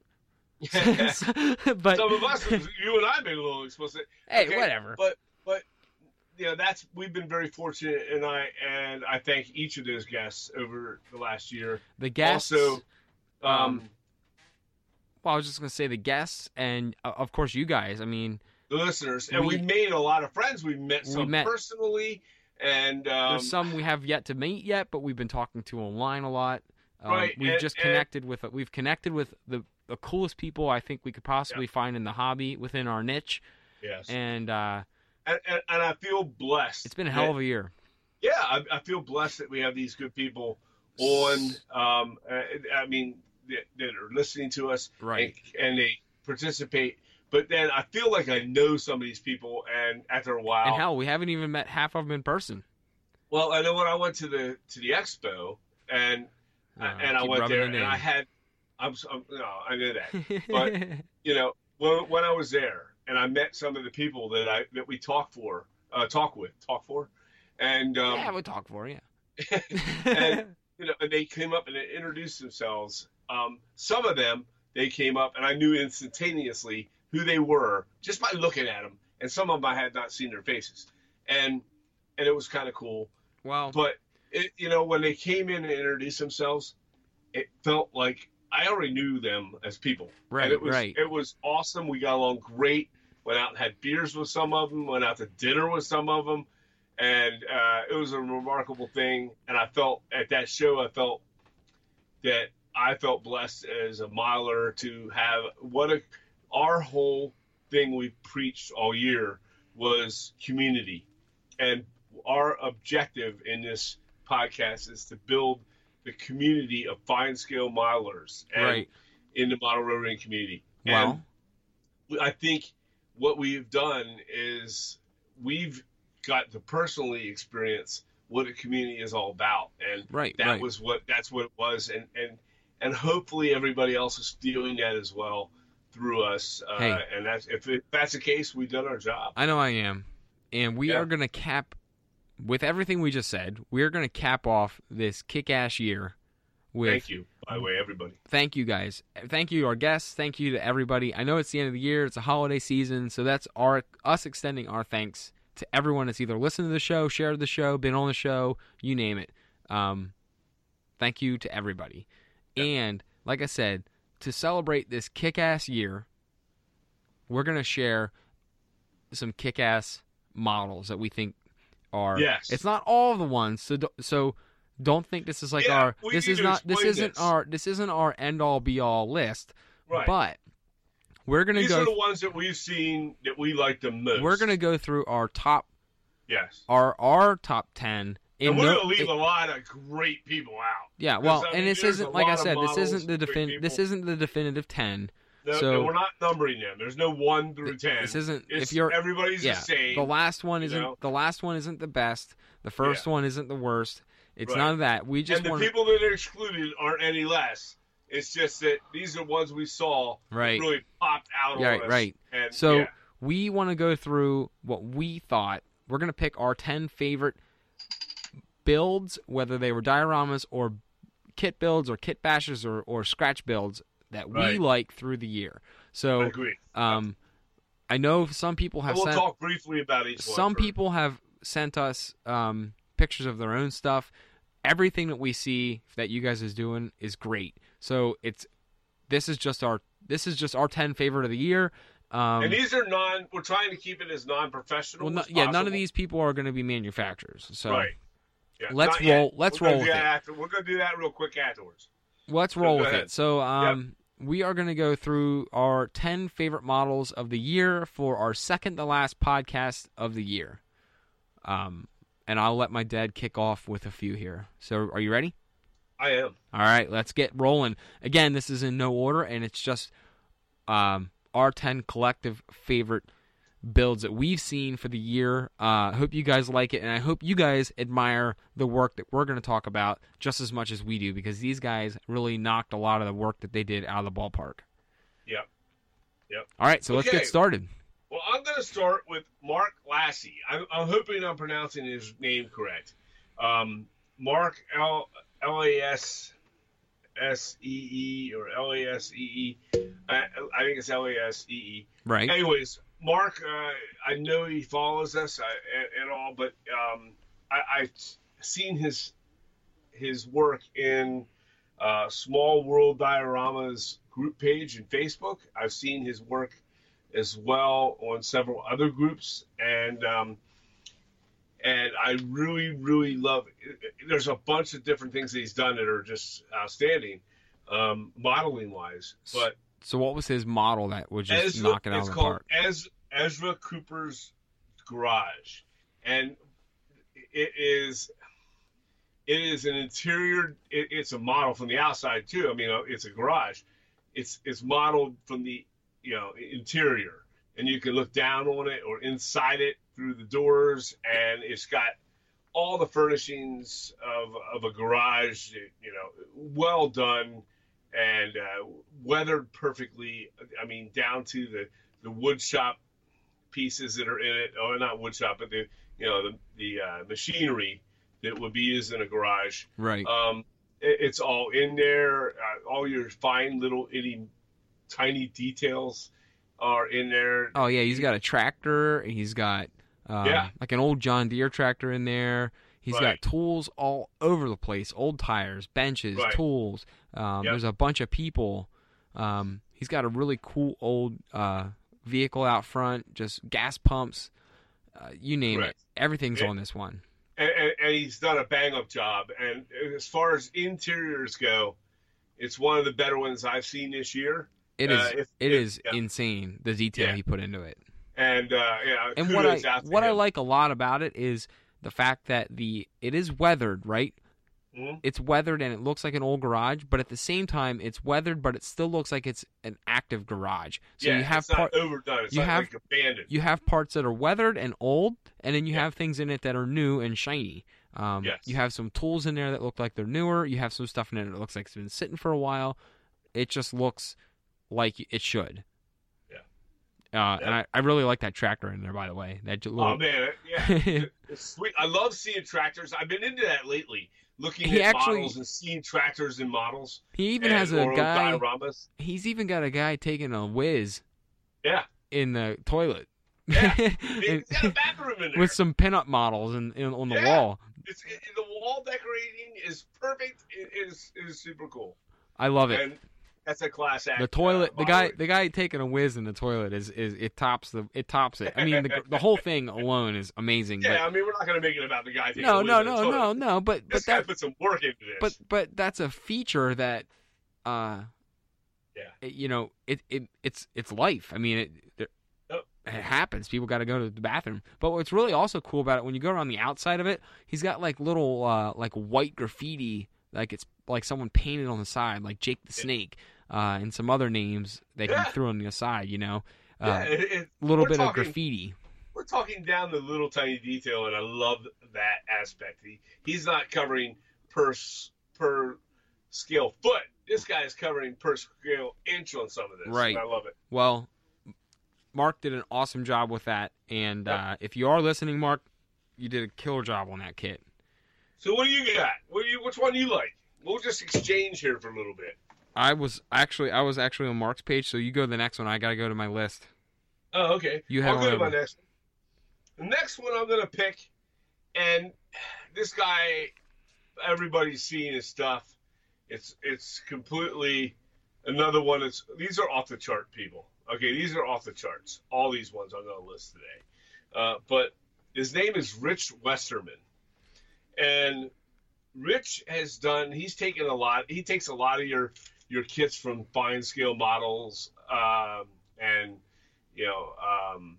<laughs> <laughs> some but of us, you and I, been a little explicit. hey, okay, whatever. But you know that's we've been very fortunate, and I and I thank each of those guests over the last year. The guests. also, um, um, well, I was just gonna say the guests, and uh, of course you guys. I mean, the listeners, and we- we, made a lot of friends. We met We some met- personally, and um, there's some we have yet to meet yet, but we've been talking to online a lot. Um, Right, We've and- just and- connected with we've connected with the the coolest people I think we could possibly find in the hobby within our niche, yes, and uh, and, and, and I feel blessed. it's been a hell of a year. yeah, I, I feel blessed that we have these good people on. Um, uh, I mean, that, that are listening to us, Right. And, and they participate. But then I feel like I know some of these people, and after a while, And hell, we haven't even met half of them in person. well, I know when I went to the to the expo, and Uh, and I went there, and in. I had, I'm, I'm no, I knew that. <laughs> but- you know, when when I was there, and I met some of the people that I that we talk for, uh, talk with, talk for, and um, yeah, we talk for you. <laughs> and <laughs> you know, and they came up and they introduced themselves. Um, some of them they came up and I knew instantaneously who they were just by looking at them, and some of them I had not seen their faces, and and it was kind of cool. Well, But it, you know, when they came in and introduced themselves, it felt like I already knew them as people. Right, and it was, right. It was awesome. We got along great. Went out and had beers with some of them. Went out to dinner with some of them, and uh, it was a remarkable thing. And I felt at that show, I felt that I felt blessed as a miler to have what a our whole thing we preached all year was community, and our objective in this podcast is to build the community of fine scale milers and right. in the model rotary community. Well, And I think what we've done is we've got to personally experience what a community is all about, and right, that right. was what that's what it was, and and and hopefully everybody else is feeling that as well through us. Uh, Hey. And that's if, it, if that's the case, we've done our job. I know I am. And we Yeah. are going to cap, with everything we just said, we are going to cap off this kick ass year with Thank you, by the way, everybody. thank you guys. Thank you, our guests. Thank you to everybody. I know it's the end of the year, it's a holiday season, so that's our us extending our thanks to everyone that's either listened to the show, shared the show, been on the show, you name it. Um, thank you to everybody. And like I said, to celebrate this kick ass year, we're gonna share some kick ass models that we think are. Yes. It's not all the ones, so so don't think this is like Yeah, our. This is not. This isn't this. our. This isn't our end all be all list. Right. But we're gonna These go. are the ones that we've seen that we like the most. we're gonna go through our top yes. our our top ten. In And we're no- gonna leave it- a lot of great people out. yeah, well, I and this isn't like I said. This isn't the defin- This isn't the definitive ten. No, So- no, we're not numbering them. There's no one through ten. This isn't. It's, if you're everybody's yeah, the same. the last one isn't. know? The last one isn't the best. The first one isn't the worst. It's Right. none of that. We just and the people that are excluded aren't any less. It's just that these are ones we saw that Right. really popped out us. right. And, So yeah, we want to go through what we thought. We're going to pick our 10 favorite builds, whether they were dioramas or kit builds or kit bashes or, or scratch builds that we like through the year. I So agree. um, I know some people have we'll sent talk briefly about each some people have sent us um, pictures of their own stuff. Everything that we see that you guys is doing is great. So it's this is just our this is just our 10 favorite of the year. Um, and these are non. We're trying to keep it as non-professional. well, no, as yeah, none of these people are going to be manufacturers. So Right. Yeah, let's not yet. roll- let's We're roll with it. After. We're gonna do that real quick afterwards. let's roll with ahead. it. So um, we are going to go through our 10 favorite models of the year for our second to last podcast of the year. Um, and I'll let my dad kick off with a few here. So are you ready? I am. All right, let's get rolling. Again, this is in no order, and it's just um, our 10 collective favorite builds that we've seen for the year. Uh, hope you guys like it, and I hope you guys admire the work that we're going to talk about just as much as we do, because these guys really knocked a lot of the work that they did out of the ballpark. Yep. Yep. All right, so let's get started. Well, I'm going to start with Mark Lassie. I'm, I'm hoping I'm pronouncing his name correct. Um, Mark L L A S S E E or L A S E E. I I think it's L A S E E. Right? Anyways, Mark, uh, I know he follows us uh, and, all, but um, I, I've seen his his work in uh, Small World Dioramas group page in Facebook. I've seen his work as well on several other groups, and um, and I really, really love. There's a bunch of different things that he's done that are just outstanding, um, modeling wise. But So, what was his model that would just Ezra, knock it out it's of the called park? Ez, Ezra Cooper's Garage, and it is it is an interior. It, it's a model from the outside too. I mean, uh, it's a garage. It's it's modeled from the you know interior, and you can look down on it or inside it through the doors, and it's got all the furnishings of of a garage. You know, well done and uh, weathered perfectly. I mean, down to the the wood shop pieces that are in it. Oh, not wood shop, but the you know the the uh, machinery that would be used in a garage. Right. Um, it, it's all in there. Uh, all your fine little itty tiny details are in there. oh yeah, he's got a tractor. He's got um, Yeah. like an old John Deere tractor in there. He's got tools all over the place. Old tires, benches, Right. tools. Um, Yep. There's a bunch of people. Um, he's got a really cool old uh, vehicle out front. Just gas pumps. Uh, you name Right. it. Everything's Yeah. on this one. and, and, and he's done a bang up job. And as far as interiors go, it's one of the better ones I've seen this year. It Uh, is. it if- is yeah. insane the detail Yeah. he put into it. And uh, yeah, and what I kudos out to what I like a lot about it is the fact that the it is weathered, right? Mhm. It's weathered and it looks like an old garage, but at the same time, it's weathered, but it still looks like it's an active garage. So yeah, you have it's not part, overdone. It's you have- like abandoned. you have parts that are weathered and old, and then you Yeah. have things in it that are new and shiny. Um, Yes. You have some tools in there that look like they're newer. You have some stuff in there that looks like it's been sitting for a while. It just looks like it should. Yeah. Uh, And I, I really like that tractor in there, by the way. That j- oh little, man, yeah, <laughs> it's sweet. I love seeing tractors. I've been into that lately, looking He at actually- models and seeing tractors and models. he even and has a guy. dioramas. He's even got a guy taking a whiz Yeah, in the toilet. Yeah. <laughs> And- he's got a bathroom in there. with some pinup models in, in, on the Yeah. wall. It's, it, the wall decorating is perfect. It is is super cool. I love it. And that's a class act. the toilet, uh, the guy, the guy taking a whiz in the toilet is, is it tops the it tops it. I mean, the, the whole thing alone is amazing. Yeah, I mean, we're not going to make it about the guy. taking no, a no, no, no, no. But but This guy that put some work into this. but but that's a feature that, uh, Yeah. it- you know, it, it it's it's life. I mean, it it, Yep. it happens. People got to go to the bathroom. But what's really also cool about it when you go around the outside of it, he's got like little uh like white graffiti, like it's like someone painted on the side, like Jake the Yeah. Snake, uh, and some other names that Yeah. he threw on the side. You know, yeah, uh, a little bit of graffiti. we're talking down the little tiny detail, and I love that aspect. He, he's not covering per per scale foot. This guy is covering per scale inch on some of this. Right. and I love it. Well, Mark did an awesome job with that, and Yep. uh, if you are listening, Mark, you did a killer job on that kit. So what do you got? What do you? Which one do you like? We'll just exchange here for a little bit. I was actually I was actually on Mark's page, so you go to the next one. I gotta go to my list. Oh, okay. You have I'll go to my next one. The next one I'm going to pick, and this guy, everybody's seeing his stuff. It's it's completely another one. It's these are off the chart people. Okay, these are off the charts. All these ones I'm to list today. Uh, but his name is Rich Westerman, and Rich has done. He's taken a lot. He takes a lot of your your kits from fine scale models um, and you know um,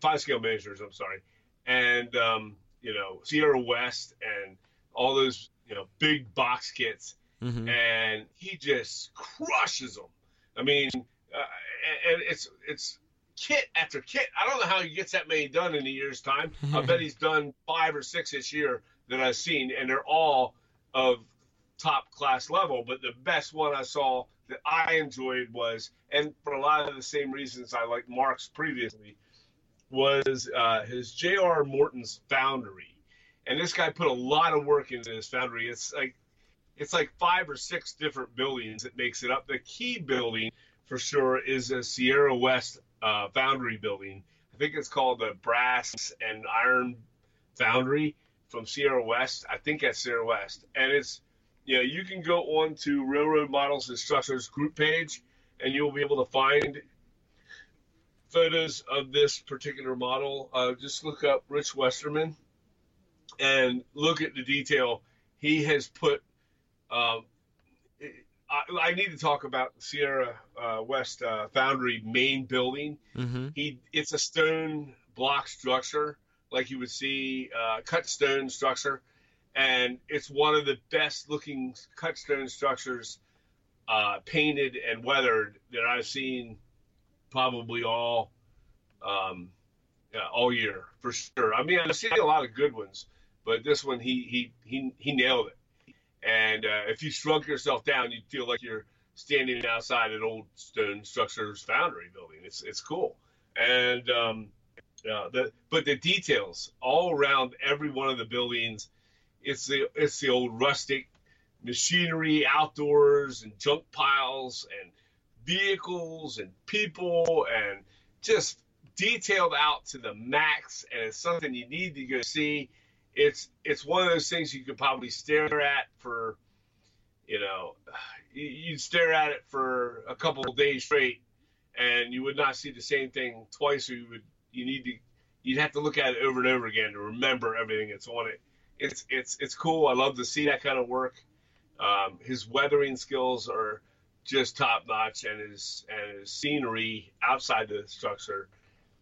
fine scale miniatures. I'm sorry, and um, you know Sierra West and all those you know big box kits, hmm and he just crushes them. I mean, uh, and, and it's it's kit after kit. I don't know how he gets that many done in a year's time. I bet <laughs> he's done five or six this year that I've seen, and they're all of top class level. But the best one I saw that I enjoyed was, and for a lot of the same reasons I liked Mark's previously, was uh, his J.R. Morton's Foundry. And this guy put a lot of work into this foundry. It's like it's like five or six different buildings that makes it up. The key building for sure is a Sierra West uh, foundry building. I think it's called the Brass and Iron Foundry from Sierra West. I think that's Sierra West, and it's you know you can go on to Railroad Models and Structures group page, and you'll be able to find photos of this particular model. Uh, just look up Rich Westerman and look at the detail he has put. Um, I, I need to talk about Sierra uh, West uh, Foundry main building. hmm He it's a stone block structure, like you would see uh, cut stone structure, and it's one of the best looking cut stone structures, uh, painted and weathered that I've seen, probably all, um, yeah, all year for sure. I mean, I've seen a lot of good ones, but this one he he he he nailed it. And uh, if you shrunk yourself down, you'd feel like you're standing outside an old stone structures foundry building. It's it's cool, and um, uh, the but the details all around every one of the buildings it's the it's the old rustic machinery outdoors and junk piles and vehicles and people and just detailed out to the max and it's something you need to go see. It's it's one of those things you could probably stare at for you know you- you'd stare at it for a couple of days straight and you would not see the same thing twice or you would you need to you'd have to look at it over and over again to remember everything that's on it. It's it's it's cool. I love to see that kind of work. Um, his weathering skills are just top notch and his and his scenery outside the structure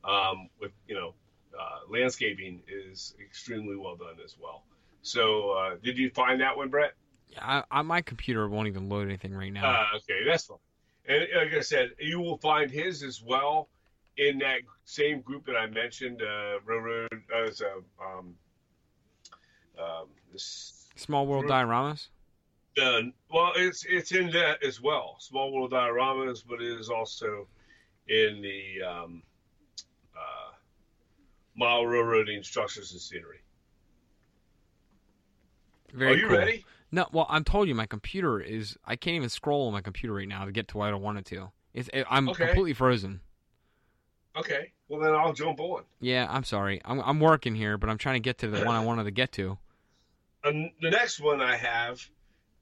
um, with you know uh, landscaping is extremely well done as well. So uh, did you find that one brett? I, I, my computer won't even load anything right now. uh, okay, that's fine. And like I said, you will find his as well in that same group that I mentioned, uh, Railroad as a um, um, Small World Dioramas. uh, well, it's it's in that as well. Small World Dioramas, but it is also in the um, uh, Mile Railroading Structures and Scenery. Very Are you cool. ready? No, well, I'm told you my computer is. I can't even scroll on my computer right now to get to where I wanted to. It's. It, I'm Okay. completely frozen. Okay. Well, then I'll jump on. Yeah, I'm sorry. I'm I'm working here, but I'm trying to get to the one I wanted to get to. And the next one I have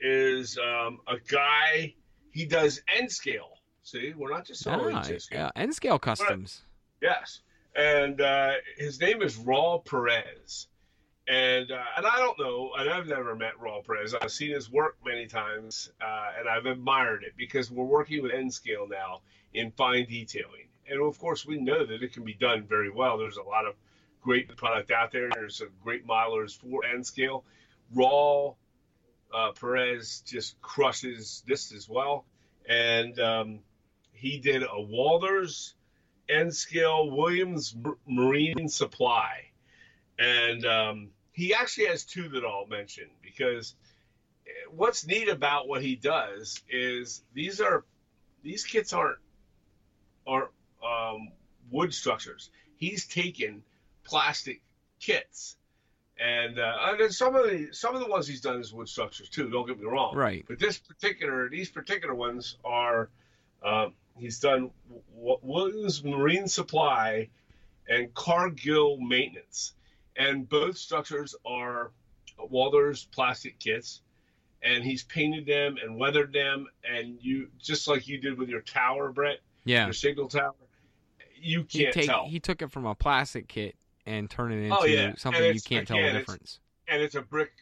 is um, a guy. He does N scale. See, we're not just selling Ah, yeah, N scale customs. Yes, and uh, his name is Raul Perez, and uh, and I don't know, and I've never met Raul Perez. I've seen his work many times, uh, and I've admired it because we're working with N scale now in fine detailing, and of course we know that it can be done very well. There's a lot of great product out there. There's some great modelers for N scale. Raul uh, Perez just crushes this as well, and um, he did a Walthers. N scale Williams Marine Supply. And um, he actually has two that I'll mention because eh, what's neat about what he does is these are these kits aren't aren't um, wood structures. He's taken plastic kits. And, uh, and then some of the some of the ones he's done is wood structures too. Don't get me wrong. Right. But this particular these particular ones are um, he's done W- Williams Marine Supply and Cargill Maintenance, and both structures are Walthers plastic kits, and he's painted them and weathered them, and you just like you did with your tower, Brett, Yeah. your signal tower, you can't take tell, he took it from a plastic kit and turned it into Oh, yeah. something you can't tell the again, it's- difference. and it's a brick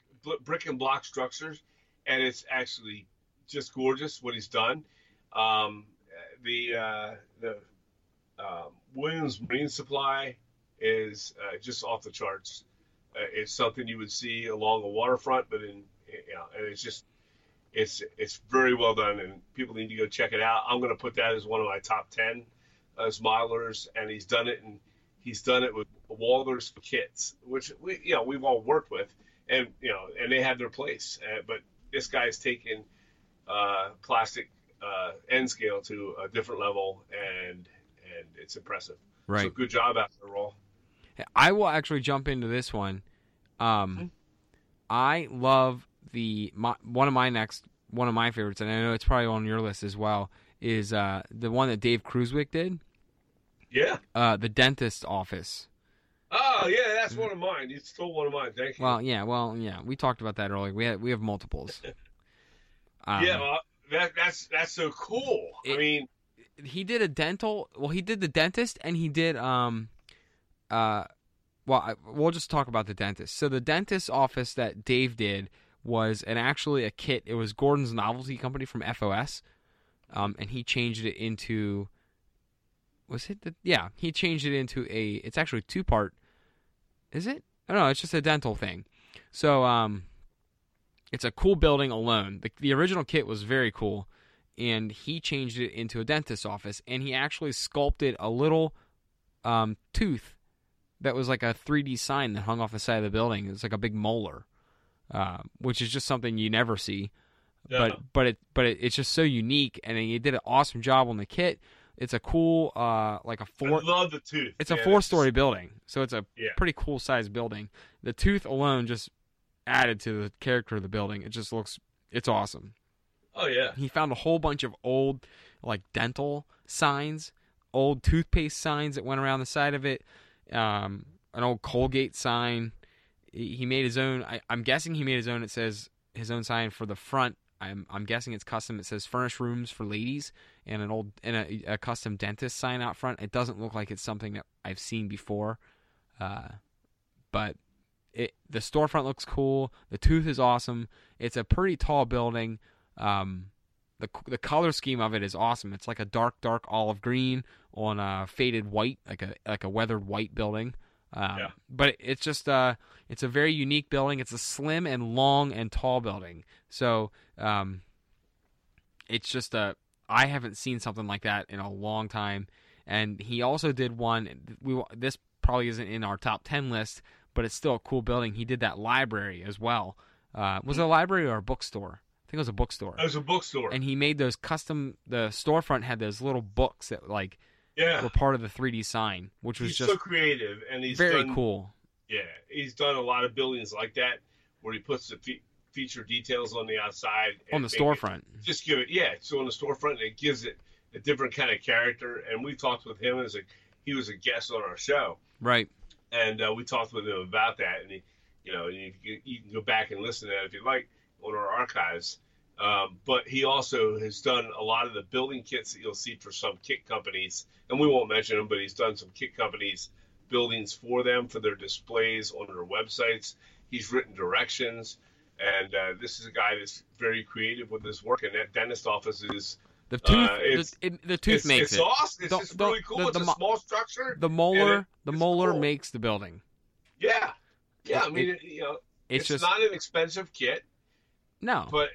brick and block structures, and it's actually just gorgeous what he's done. Um, the uh, the um, Williams Marine Supply is uh, just off the charts. Uh, it's something you would see along a waterfront, but in you know, and it's just it's it's very well done, and people need to go check it out. I'm going to put that as one of my top ten as modelers, and he's done it, and he's done it with Walthers kits, which we you know we've all worked with, and you know, and they have their place. Uh, but this guy's taken uh, plastic uh, N scale to a different level, and and it's impressive. So Right. good job after all. I will actually jump into this one. Um, Mm-hmm. I love the my, one of my next one of my favorites, and I know it's probably on your list as well. Is uh, the one that Dave Cruzwick did, Yeah. uh, the dentist office. Oh yeah, that's one of mine. You stole one of mine. Thank you. Well, yeah, well, yeah, we talked about that earlier. We have we have multiples. <laughs> Um, yeah, well, that that's that's so cool. I mean, he did a dental. Well, he did the dentist, and he did um, uh, well, I, we'll just talk about the dentist. So the dentist office that Dave did was an actually a kit. It was Gordon's Novelty Company from FOS, um, and he changed it into. Was it the? Yeah, he changed it into a. It's actually two part. Is it? I don't know. It's just a dental thing. So um, it's a cool building alone. The, the original kit was very cool and he changed it into a dentist's office and he actually sculpted a little um, tooth that was like a 3D sign that hung off the side of the building. It's like a big molar, uh, which is just something you never see. Yeah. But but it but it, it's just so unique, and he did an awesome job on the kit. It's a cool uh, like a four. I love the tooth. It's a Yeah, four story building, so it's a Yeah. pretty cool sized building. The tooth alone just added to the character of the building. It just looks it's awesome. Oh yeah. He found a whole bunch of old like dental signs, old toothpaste signs that went around the side of it, um, an old Colgate sign. He he made his own. I, I'm guessing he made his own. It says his own sign for the front. I'm I'm guessing it's custom. It says furnished rooms for ladies and an old and a, a custom dentist sign out front. It doesn't look like it's something that I've seen before, uh, but it the storefront looks cool. The tooth is awesome. It's a pretty tall building. Um, the the color scheme of it is awesome. It's like a dark dark olive green on a faded white, like a like a weathered white building. Um, Yeah. But it's just uh, it's a very unique building. It's a slim and long and tall building. So um, it's just a I haven't seen something like that in a long time. And he also did one. We this probably isn't in our top ten list, but it's still a cool building. He did that library as well. Uh, was it a library or a bookstore? I think it was a bookstore. It was a bookstore. And he made those custom. The storefront had those little books that like yeah. were part of the 3D sign, which was He's just so creative, and he's very done, cool. Yeah, he's done a lot of buildings like that where he puts the feature details on the outside On the make it- storefront. just give it, yeah. So on the storefront, it gives it a different kind of character. And we talked with him as a he was a guest on our show, Right. and uh, we talked with him about that. And he, you know, you, you you can go back and listen to that if you like on our archives. Um, but he also has done a lot of the building kits that you'll see for some kit companies, and we won't mention them, but he's done some kit companies buildings for them for their displays on their websites. He's written directions, and uh, this is a guy that's very creative with his work. And that dentist office is The tooth. it's- the, it, the tooth it's, makes it's it. awesome. It's The- just the- really cool. the- it's a small structure. The molar. it- the molar cool. makes the building. Yeah, yeah. I mean, it, you know, It's, it's, just not an expensive kit, no. but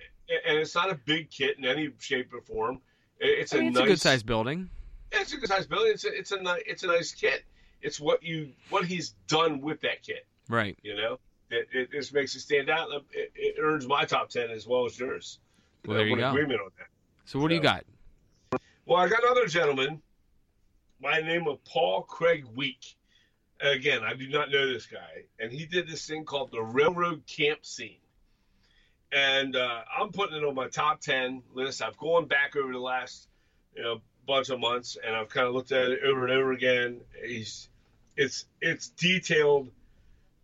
and it's not a big kit in any shape or form. It- It's I mean, a it's nice, a good sized building. Yeah, it's a good sized building. It's a, it's a it's a nice kit. It's what you what he's done with that kit. Right. You know, it, it just makes it stand out. It, it earns my top ten as well as yours. Well, there you go. Agreement on that. So what do you got? Well, I got another gentleman by the name of Paul Craig Week. Again, I do not know this guy, and he did this thing called the Railroad Camp Scene. And uh, I'm putting it on my top ten list. I've gone back over the last, you know, bunch of months, and I've kind of looked at it over and over again. He's, it's it's detailed.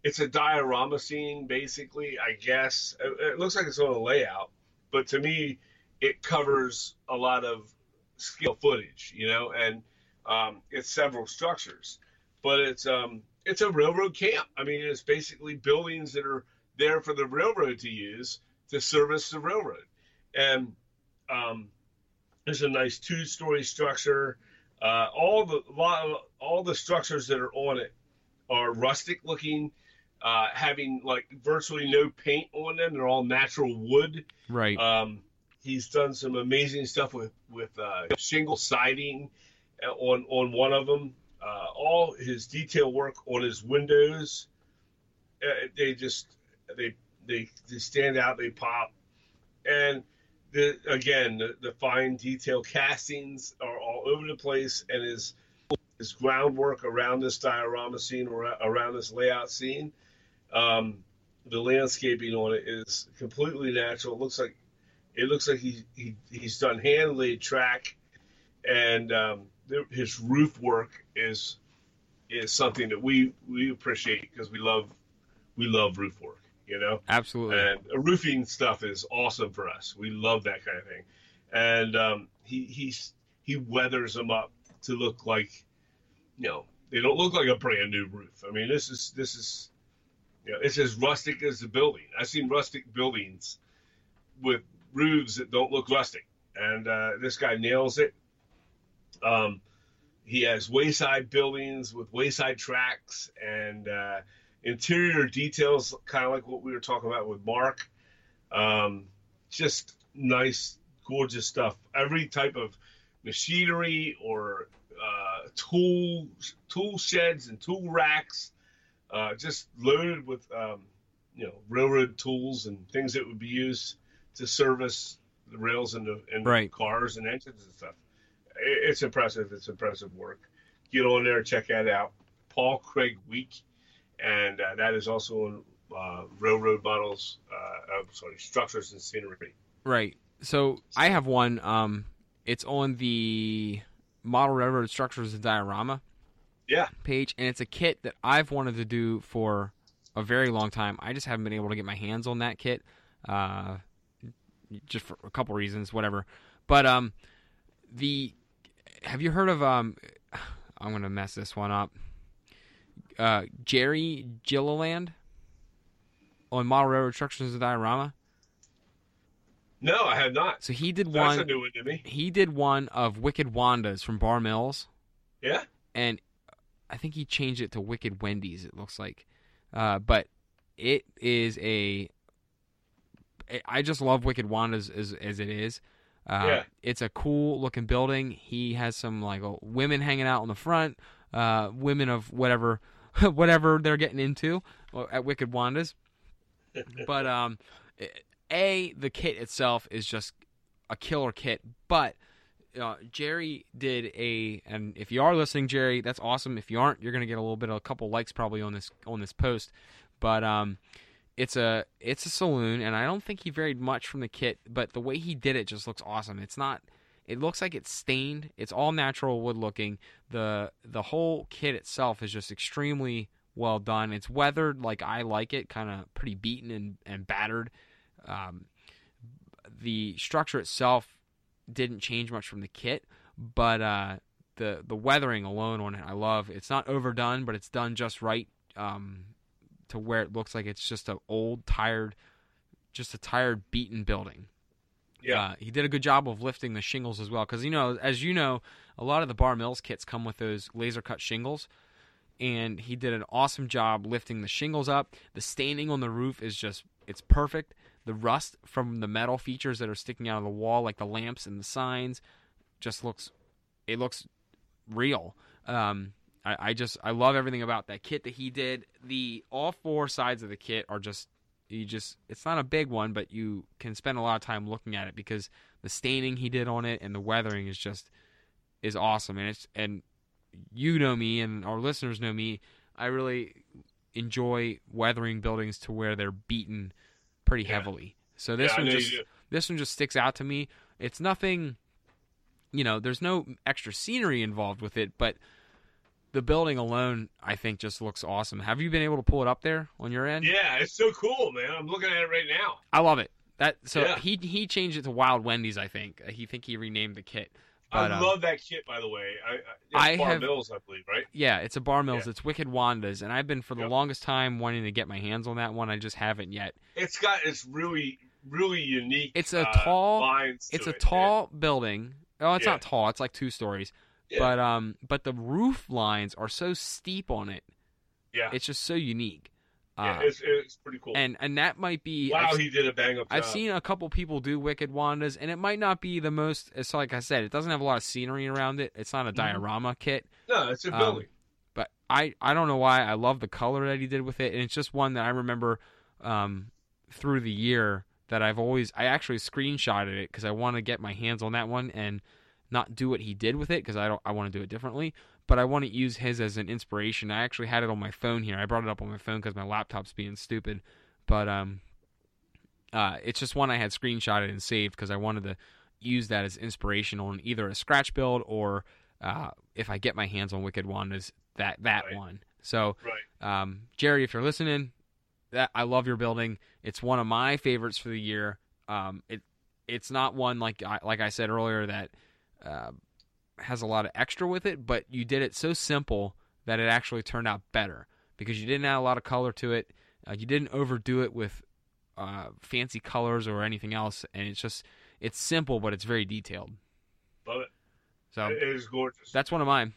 It's a diorama scene, basically. I guess it, looks like it's on a layout, but to me, it covers a lot of skill footage, you know, and um, it's several structures, but it's um, it's a railroad camp. I mean, it's basically buildings that are there for the railroad to use to service the railroad, and um, there's a nice two-story structure. Uh, all the all the structures that are on it are rustic looking, uh, having like virtually no paint on them. They're all natural wood. Right. Um, he's done some amazing stuff with with uh, shingle siding uh, on on one of them. Uh, all his detail work on his windows, uh, they just they, they they stand out. They pop, and the again the, the fine detail castings are all over the place, and his his groundwork around this diorama scene or around this layout scene. Um, the landscaping on it is completely natural. It looks like it looks like he, he he's done hand laid track, and um, his roof work is is something that we we appreciate because we love we love roof work, you know. Absolutely. And roofing stuff is awesome for us. We love that kind of thing, and um, he he's he weathers them up to look like, you know, they don't look like a brand new roof. I mean, this is this is, you know, it's as rustic as the building. I've seen rustic buildings with roofs that don't look rustic, and uh, this guy nails it. Um, he has wayside buildings with wayside tracks and uh, interior details, kind of like what we were talking about with Mark. Um, just nice, gorgeous stuff. Every type of machinery or uh, tool tool sheds and tool racks, uh, just loaded with um, you know railroad tools and things that would be used to service the rails and the, and Right. cars and engines and stuff. It- It's impressive. It's impressive work. Get on there, check that out. Paul Craig Week, and uh, that is also on uh, railroad models. Uh, I'm sorry, structures and scenery. Right. So I have one. Um, it's on the model railroad structures and diorama Yeah. page, and it's a kit that I've wanted to do for a very long time. I just haven't been able to get my hands on that kit, uh, just for a couple reasons, whatever. But um, the have you heard of um? I'm gonna mess this one up. Uh, Jerry Gilliland on model railroad structures and diorama. No, I have not. So he did That's one. a new one to me. he did one of Wicked Wandas from Bar Mills, Yeah. and I think he changed it to Wicked Wendy's. It looks like, uh, but it is a. I just love Wicked Wanda's as as it is. Uh, Yeah. It's a cool looking building. He has some like uh, women hanging out on the front, uh, women of whatever, <laughs> whatever they're getting into uh, at Wicked Wanda's. <laughs> but um, a the kit itself is just a killer kit, but uh, Jerry did a, and if you are listening, Jerry, that's awesome. If you aren't, you're gonna get a little bit of a couple likes probably on this on this post. But um, it's a it's a saloon, and I don't think he varied much from the kit, but the way he did it just looks awesome. It's not. It looks like it's stained. It's all natural wood looking. the The whole kit itself is just extremely well done. It's weathered like I like it, kind of pretty beaten and and battered. Um, the structure itself didn't change much from the kit, but uh, the the weathering alone on it, I love. It's not overdone, but it's done just right um, to where it looks like it's just an old, tired, just a tired, beaten building. Yeah. Uh, he did a good job of lifting the shingles as well, because you know, as you know, a lot of the Bar Mills kits come with those laser cut shingles, and he did an awesome job lifting the shingles up. The staining on the roof is just it's perfect. The rust from the metal features that are sticking out of the wall, like the lamps and the signs, just looks it looks real. Um, I, I just I love everything about that kit that he did. The all four sides of the kit are just you just it's not a big one, but you can spend a lot of time looking at it because the staining he did on it and the weathering is just is awesome. And it's and you know me and our listeners know me. I really enjoy weathering buildings to where they're beaten pretty Yeah. heavily. So this yeah, one just this one just sticks out to me. It's nothing, you know, there's no extra scenery involved with it, but the building alone, I think, just looks awesome. Have you been able to pull it up there on your end? Yeah, it's so cool, man. I'm looking at it right now. I love it. That so Yeah. he he changed it to Wild Wendy's. I think he think he renamed the kit. But, I um, love that kit, by the way. I, I, Bar have- Mills, I believe, right? Yeah, it's a Bar Mills. Yeah. It's Wicked Wanda's, and I've been for the Yep. longest time wanting to get my hands on that one. I just haven't yet. It's got it's really really unique. It's a uh, tall- It's a it, tall building. Oh, it's Yeah. not tall. It's like two stories. But um, but the roof lines are so steep on it. Yeah, It's just so unique. Yeah, Uh, it's, it's pretty cool. and and that might be. wow, I've, he did a bang up job. I've seen a couple people do Wicked Wandas, and it might not be the most. It's like I said, it doesn't have a lot of scenery around it. It's not a Mhm. diorama kit. No, it's a um, but I I don't know why I love the color that he did with it, and it's just one that I remember um, through the year that I've always I actually screenshotted it because I want to get my hands on that one and not do what he did with it because I don't I want to do it differently, but I want to use his as an inspiration. I actually had it on my phone here. I brought it up on my phone because my laptop's being stupid, but um, uh, it's just one I had screenshotted and saved because I wanted to use that as inspiration on either a scratch build or uh, if I get my hands on Wicked Wandas, that that Right. one. So, right. um, Jerry, if you're listening, that I love your building. It's one of my favorites for the year. Um, it it's not one like I, like I said earlier that uh, has a lot of extra with it, but you did it so simple that it actually turned out better because you didn't add a lot of color to it. Uh, you didn't overdo it with uh, fancy colors or anything else, and it's just it's simple, but it's very detailed. Love it. So it is gorgeous. that's one of mine.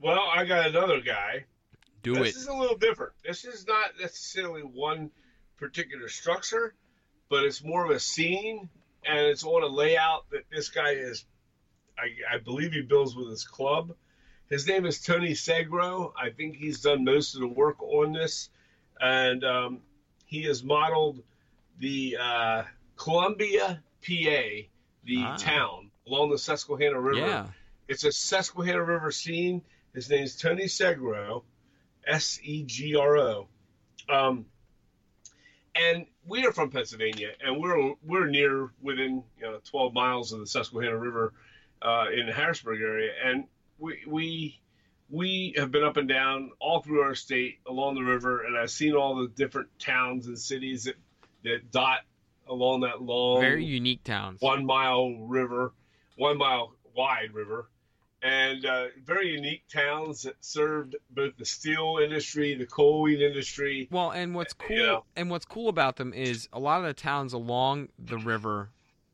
well, I got another guy. Do this is a little different. This is not necessarily one particular structure, but it's more of a scene, and it's on a layout that this guy is. I, I believe he builds with his club. His name is Tony Segro. I think he's done most of the work on this, and um, he has modeled the uh, Columbia, PA, the Ah. town along the Susquehanna River. Yeah. It's a Susquehanna River scene. His name's Tony Segro, S E G R O. Um, and we are from Pennsylvania, and we're we're near within you know 12 miles of the Susquehanna River uh, in the Harrisburg area, and we we we have been up and down all through our state along the river, and I've seen all the different towns and cities that that dot along that long Very unique towns. one mile river, one mile wide river, and uh, very unique towns that served both the steel industry, the coal industry. Well, and what's cool Yeah. and what's cool about them is a lot of the towns along the river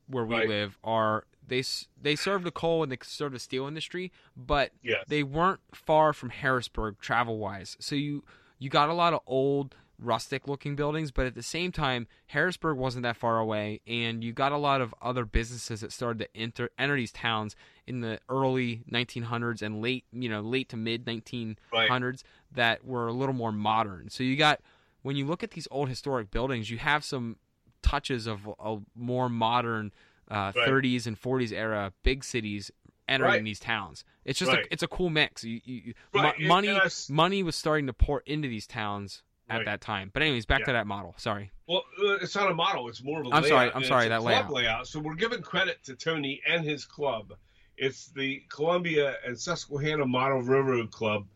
where we Right. live are they they serve the coal and they serve the steel industry, but Yes. they weren't far from Harrisburg travel wise. So you you got a lot of old rustic looking buildings, but at the same time Harrisburg wasn't that far away and you got a lot of other businesses that started to enter enter these towns in the early 1900s and late, you know, late to mid 1900s that were a little more modern. So you got when you look at these old historic buildings, you have some touches of a more modern uh, Right. 30s and 40s era big cities entering Right. these towns. It's just Right. a, it's a cool mix. You, you, you- Right, mo- money I money was starting to pour into these towns at that time. But anyways, back to that model. Sorry. Well, uh, it's not a model; it's more of a. I'm layout, sorry, I'm sorry, that club layout. So we're giving credit to Tony and his club. It's the Columbia and Susquehanna Model Railroad Club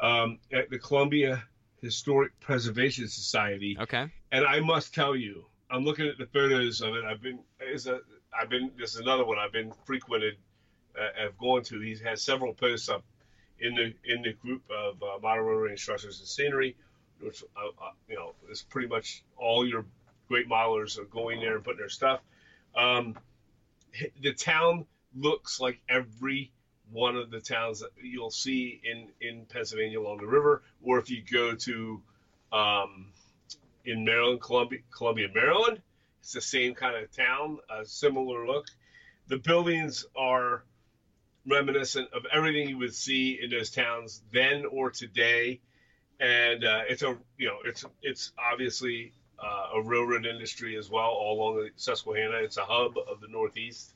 um, at the Columbia Historic Preservation Society. Okay. And I must tell you, I'm looking at the photos of it. I've been is a I've been this is another one I've been frequented. Uh, have gone to. He's had several posts up in the in the group of uh, model railroad instructors and scenery, which uh, uh, you know is pretty much all your great modelers are going there and putting their stuff. Um, the town looks like every one of the towns that you'll see in in Pennsylvania along the river, or if you go to um, in Maryland, Columbia, Columbia, Maryland. It's the same kind of town, a similar look. The buildings are reminiscent of everything you would see in those towns then or today, and uh, it's a you know it's it's obviously uh, a railroad industry as well all along the Susquehanna. It's a hub of the Northeast,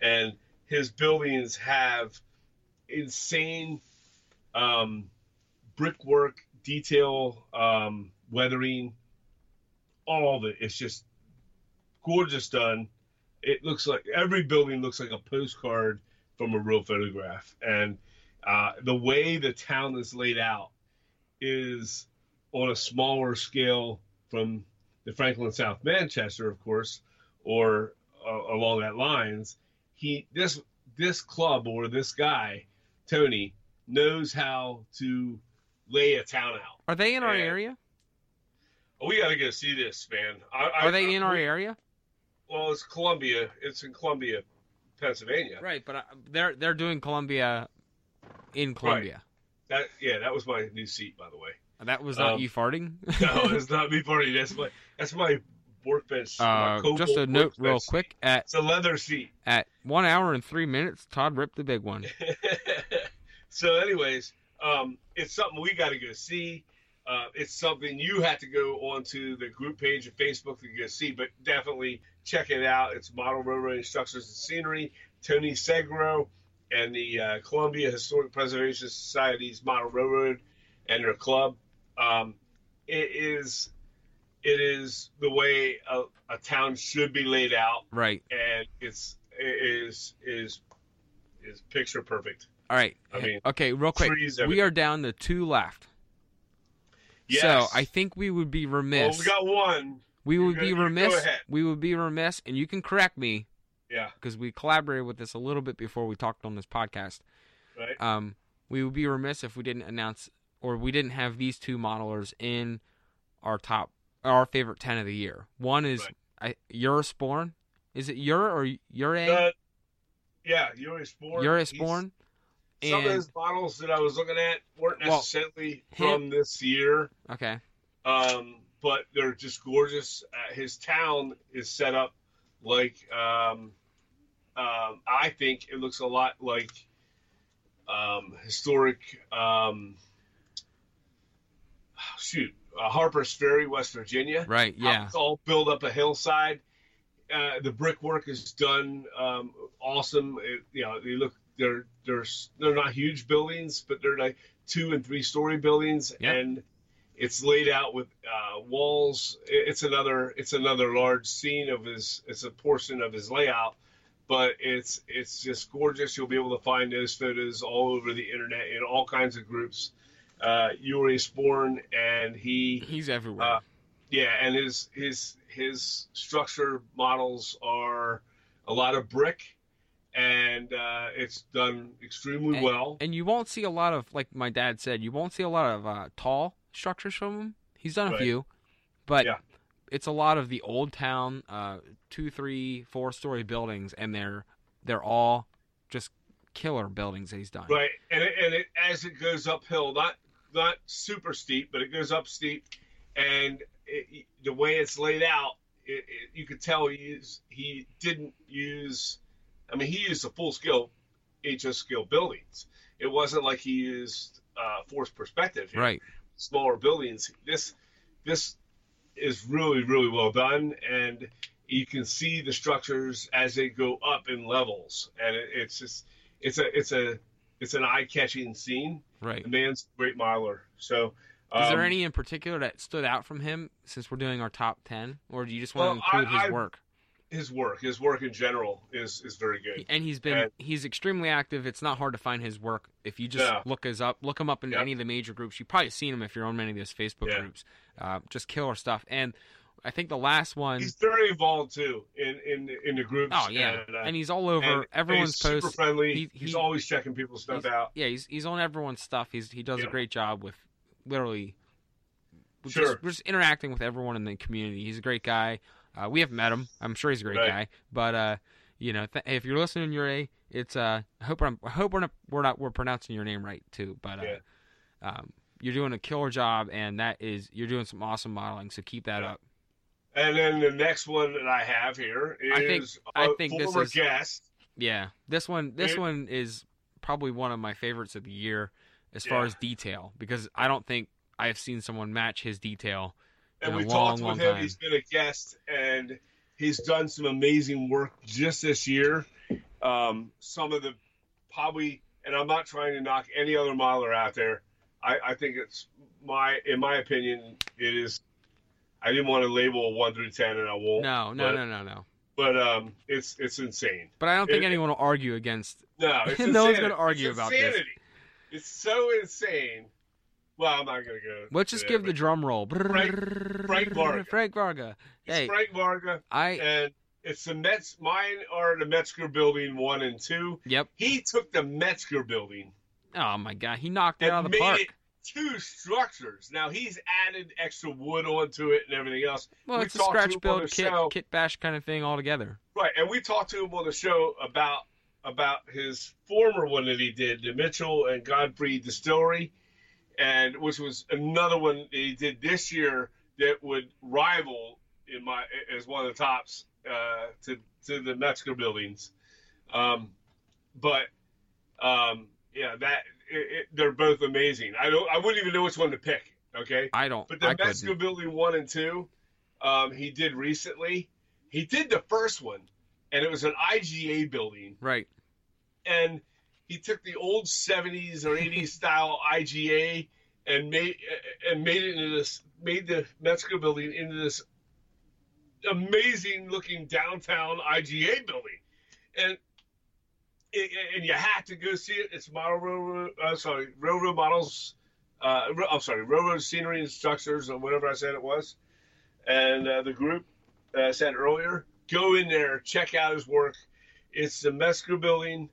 and his buildings have insane um, brickwork, detail, um, weathering, all of it. It's just gorgeous done. It looks like every building looks like a postcard from a real photograph, and uh, the way the town is laid out is on a smaller scale from the Franklin South Manchester, of course, or uh, along that lines. He this this club or this guy, Tony, knows how to lay a town out. Are they in our Yeah. area? Oh, we got to go see this, man. I, I, Are they I- in our we- area? Well, it's Columbia. It's in Columbia, Pennsylvania. Right, but uh, they're they're doing Columbia in Columbia. That yeah, that was my new seat, by the way. That was not Um, you farting. <laughs> No, <laughs> it's not me farting. That's my that's my workbench. my uh, Cobalt just a note, real workbench. quick. At It's a leather seat. at one hour and three minutes, Todd ripped the big one. <laughs> so, anyways, um, it's something we got to go see. Uh, it's something you have to go onto the group page of Facebook to go see, but definitely check it out. It's Model Railroad Structures and Scenery, Tony Segro, and the uh, Columbia Historic Preservation Society's Model Railroad and their club. Um, it is it is the way a, a town should be laid out, Right. and it's it is is is picture perfect. All right. I mean, okay, real quick. We are down to two left. Yes. So I think we would be well, remiss. we got one. We would be remiss. We would be remiss, and you can correct me Yeah. because we collaborated with this a little bit before we talked on this podcast. Right. Um, we would be remiss if we didn't announce or we didn't have these two modelers in our top, our favorite ten of the year. One is I, Eurosporn. Is it Euro or Ure? Uh, yeah, Eurosporn. Eurosporn. Some of his models that I was looking at weren't Well, necessarily him- from this year, okay, um, but they're just gorgeous. Uh, his town is set up like um, um, I think it looks a lot like um, historic. Um, shoot, uh, Harper's Ferry, West Virginia. right, yeah, It's all built up a hillside. Uh, the brickwork is done um, awesome. It, you know, they look they're they're they're not huge buildings, but they're like two and three story buildings, Yep. and It's laid out with uh, walls. It's another it's another large scene of his. It's a portion of his layout, but it's it's just gorgeous. You'll be able to find those photos all over the internet in all kinds of groups. Uh, Yuri Sporn and he He's everywhere. Uh, yeah, and his his his structure models are a lot of brick, and uh, it's done extremely And- well. and you won't see a lot of like my dad said you won't see a lot of uh, tall structures from him he's done a Right. few but Yeah. it's a lot of the old town uh, two three four story buildings and they're they're all just killer buildings that he's done Right, and it, and it, as it goes uphill, not not super steep, but it goes up steep, and it, the way it's laid out, it, it, you could tell he used, he didn't use. I mean, he used a full scale HO scale buildings. It wasn't like he used uh, forced perspective. Here. right smaller buildings. This this is really really well done, and you can see the structures as they go up in levels, and it, it's just it's a it's a it's an eye catching scene. right The man's a great miler. So is there um, any in particular that stood out from him since we're doing our top 10 or do you just want Well, to include I- his I- work his work his work in general is is very good. and he's been And- he's extremely active it's not hard to find his work if you just Yeah. look his up look him up in Yep. any of the major groups you've probably seen him if you're on many of those facebook Yeah. groups uh, just killer stuff and i think the last one He's very involved too in in in the groups. oh yeah and, uh, and he's all over and- everyone's and he's super friendly. He- he's always checking people's stuff out. yeah he's he's on everyone's stuff he's he does a great job with literally Sure. just, just interacting with everyone in the community he's a great guy uh, we haven't met him i'm sure he's a great Right. guy but uh you know th- if you're listening you're a it's uh i hope i'm i hope we're not we're not we're pronouncing your name right too but uh Yeah. um you're doing a killer job and that is you're doing some awesome modeling so keep that Yeah. up And then the next one that I have here is I think- a I think this former is- guest. yeah this one this It- one is probably one of my favorites of the year as far as detail because i don't think i've seen someone match his detail and we long, talked with him. time. He's been a guest, and he's done some amazing work just this year. Um, some of the probably, and I'm not trying to knock any other miler out there. I, I think it's my, in my opinion, it is. I didn't want to label a one through ten, and I won't. no no but, no no no But um, it's it's insane. but i don't think It- anyone will argue against No, <laughs> No one's gonna argue It's about this. insanity. It's so insane. Well, I'm not gonna go. let's just give the drum roll Frank Varga. frank varga it's hey Frank Varga. i and it's the Mets. Mine are the Metzger building one and two. yep He took the Metzger building oh my god he knocked it out of the park two structures. Now he's added extra wood onto it and everything else. well we it's a scratch build kit show. kit bash kind of thing altogether Right, and we talked to him on the show about about his former one that he did, the Mitchell and Godfrey Distillery, and which was another one that he did this year that would rival in my as one of the tops uh, to to the Metzger buildings. Um, but um, yeah, that it, it, they're both amazing. I don't I wouldn't even know which one to pick. Okay, i don't but the I Metzger couldn't. Building one and two, um, he did recently. He did the first one, and it was an IGA building, right and he took the old '70s or '80s <laughs> style IGA and made and made it into this made the Metzger Building into this amazing looking downtown IGA building, and. It, and you have to go see it. It's model railroad. Uh, sorry, railroad models uh, I'm sorry, Railroad Scenery and Structures, or whatever I said it was, and uh, the group I said earlier. Go in there, check out his work. It's the Metzger Building.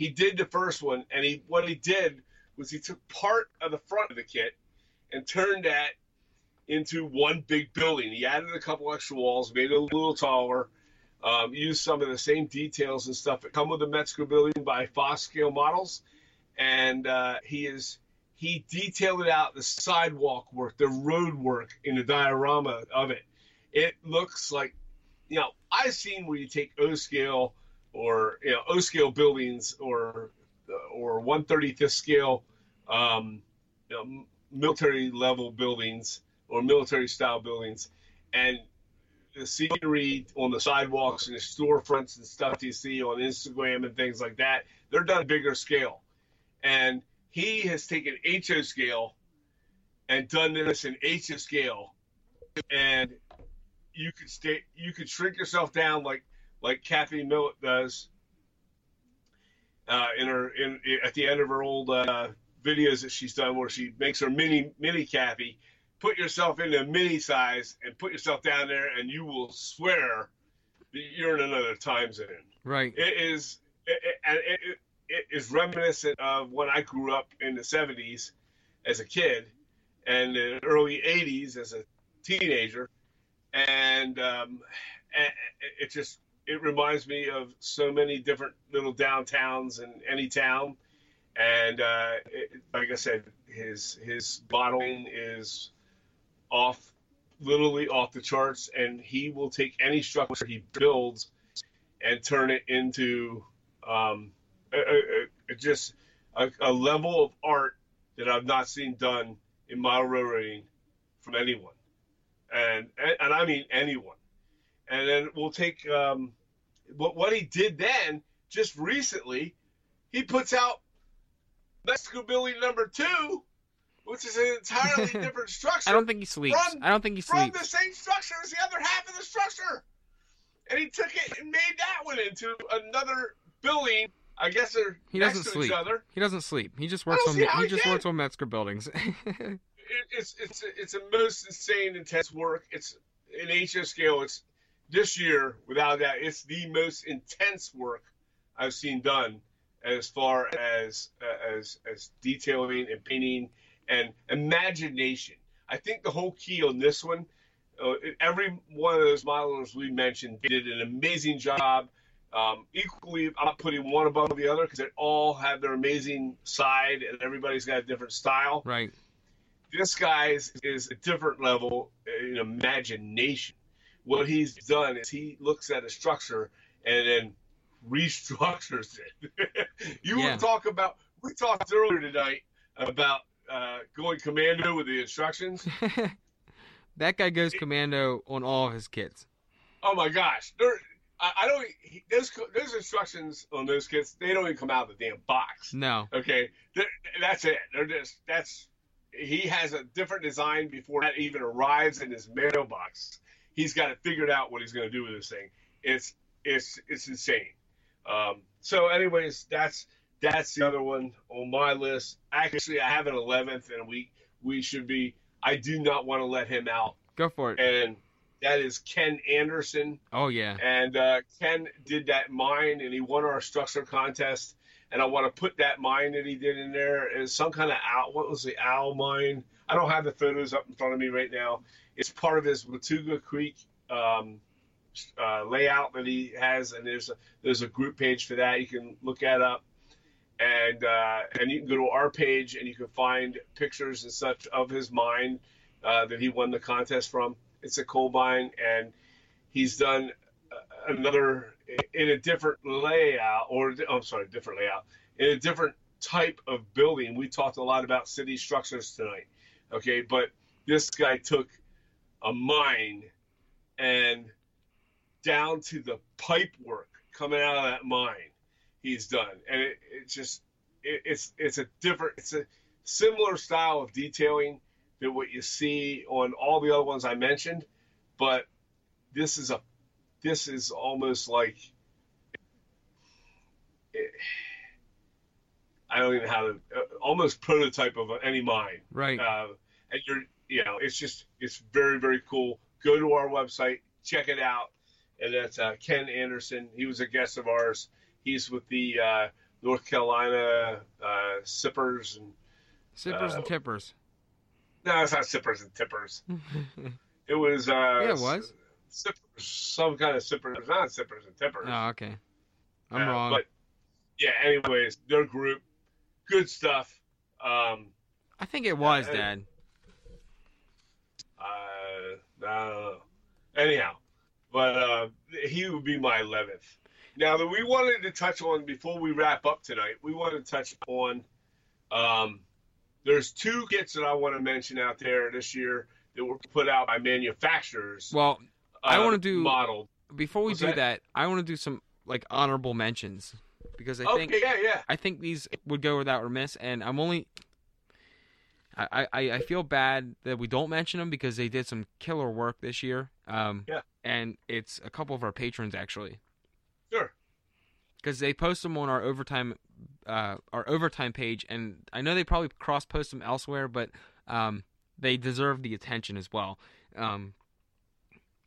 He did the first one, and he what he did was he took part of the front of the kit and turned that into one big building. He added a couple extra walls, made it a little taller, um, used some of the same details and stuff that come with the Metzger Building by Fos Scale Models, and uh, he is he detailed out the sidewalk work, the road work in the diorama of it. It looks like, you know, I've seen where you take O scale or you know O scale buildings or or 135th scale, um, you know, military level buildings or military style buildings, and the scenery on the sidewalks and the storefronts and stuff you see on Instagram and things like that, they're done bigger scale, and he has taken HO scale and done this in of scale, and you could stay, you could shrink yourself down like like Kathy Millatt does uh, in her in at the end of her old uh, videos that she's done, where she makes her mini mini Kathy. Put yourself into a mini size and put yourself down there, and you will swear that you're in another time zone. Right. It is it, it, it, it is reminiscent of when I grew up in the 70s as a kid and the early 80s as a teenager, and um, it just it reminds me of so many different little downtowns in any town. And uh, it, like I said, his his modeling is off, literally off the charts, and he will take any structure he builds and turn it into um, a, a, a, just a, level of art that I've not seen done in model railroading from anyone, and, and and I mean anyone. And then we'll take um, what what he did then just recently. He puts out Metzger Building Number Two, which is an entirely <laughs> different structure. I don't think he sleeps. From, I don't think he from sleeps. From the same structure as the other half of the structure. And he took it and made that one into another building. I guess they're He next doesn't to sleep. each other. He doesn't sleep. He just works on he he just works on Metzger buildings. <laughs> It, it's it's it's a most insane, intense work. It's in HO scale. It's this year, without that, it's the most intense work I've seen done as far as uh, as as detailing and painting and imagination. I think the whole key on this one, uh, every one of those modelers we mentioned did an amazing job. Um, equally, I'm not putting one above the other because they all have their amazing side, and everybody's got a different style right. this guy is, is a different level in imagination. What he's done is he looks at a structure and then restructures it. <laughs> you Yeah. were talking about we talked earlier tonight about uh, going commando with the instructions. <laughs> that guy goes commando on all of his kits. Oh my gosh, They're, I, I don't. he- Those those instructions on those kits they don't even come out of the damn box. No. Okay, They're- that's it. They're just that's he has a different design before that even arrives in his mailbox. He's got it figured out what he's going to do with this thing. It's it's it's insane. Um, so, anyways, that's that's the other one on my list. Actually, I have an eleventh, and we we should be. I do not want to let him out, Go for it. and that is Ken Anderson. Oh yeah. And uh, Ken did that mine, and he won our structure contest. And I want to put that mine that he did in there as some kind of owl. What was the owl mine? I don't have the photos up in front of me right now. It's part of his Latuga Creek um, uh, layout that he has, and there's a there's a group page for that. You can look that up, and uh, and you can go to our page and you can find pictures and such of his mine uh, that he won the contest from. It's a coal mine, and he's done uh, another in a different layout, or oh, I'm sorry, different layout, in a different type of building. We talked a lot about city structures tonight, okay, but this guy took a mine and down to the pipe work coming out of that mine, he's done, and it, it just it, it's it's a different, it's a similar style of detailing than what you see on all the other ones I mentioned, but this is a this is almost like I don't even know how to uh, almost prototype of any mine. Right. Uh, and you're you know it's just it's very very cool. Go to our website, check it out, and that's uh, Ken Anderson. He was a guest of ours. He's with the uh, North Carolina uh, Sippers and Sippers uh, and tippers. no, it's not Sippers and Tippers. <laughs> It was uh, Yeah, it was. Sippers, some kind of Sippers, not Sippers and Tippers. oh, okay. I'm Uh, wrong. But yeah, anyways, their group, good stuff. Um, I think it was, uh, Dad. Uh, I don't know. Anyhow, but uh, he would be my eleventh. Now that we wanted to touch on before we wrap up tonight, we wanted to touch on. Um, there's two kits that I want to mention out there this year that were put out by manufacturers. Well, I uh, wanna do- modeled. before we What's do that? that, I want to do some like honorable mentions because I Okay, think yeah, yeah. I think these would go without remiss, and I'm only. I, I, I feel bad that we don't mention them because they did some killer work this year. Um, Yeah. And it's a couple of our patrons actually. Sure. Because they post them on our overtime, uh, our overtime page, and I know they probably cross post them elsewhere, but um, they deserve the attention as well. Um,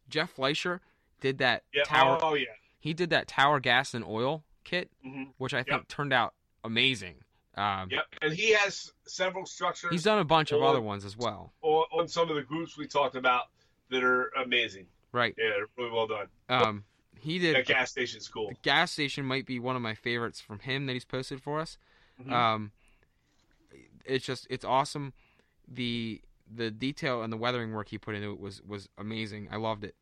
Jeff Fleischer did that Yeah. tower. Oh yeah. He did that tower gas and oil kit, hmm which I think turned out amazing. Um, Yep. And he has several structures He's done a bunch of other ones as well. on, on some of the groups we talked about that are amazing. Right. Yeah, they're really well done. Um, he did. That gas station's cool. The gas station might be one of my favorites from him that he's posted for us. Mhm. Um, it's just it's awesome. The the detail and the weathering work he put into it was was amazing. I loved it.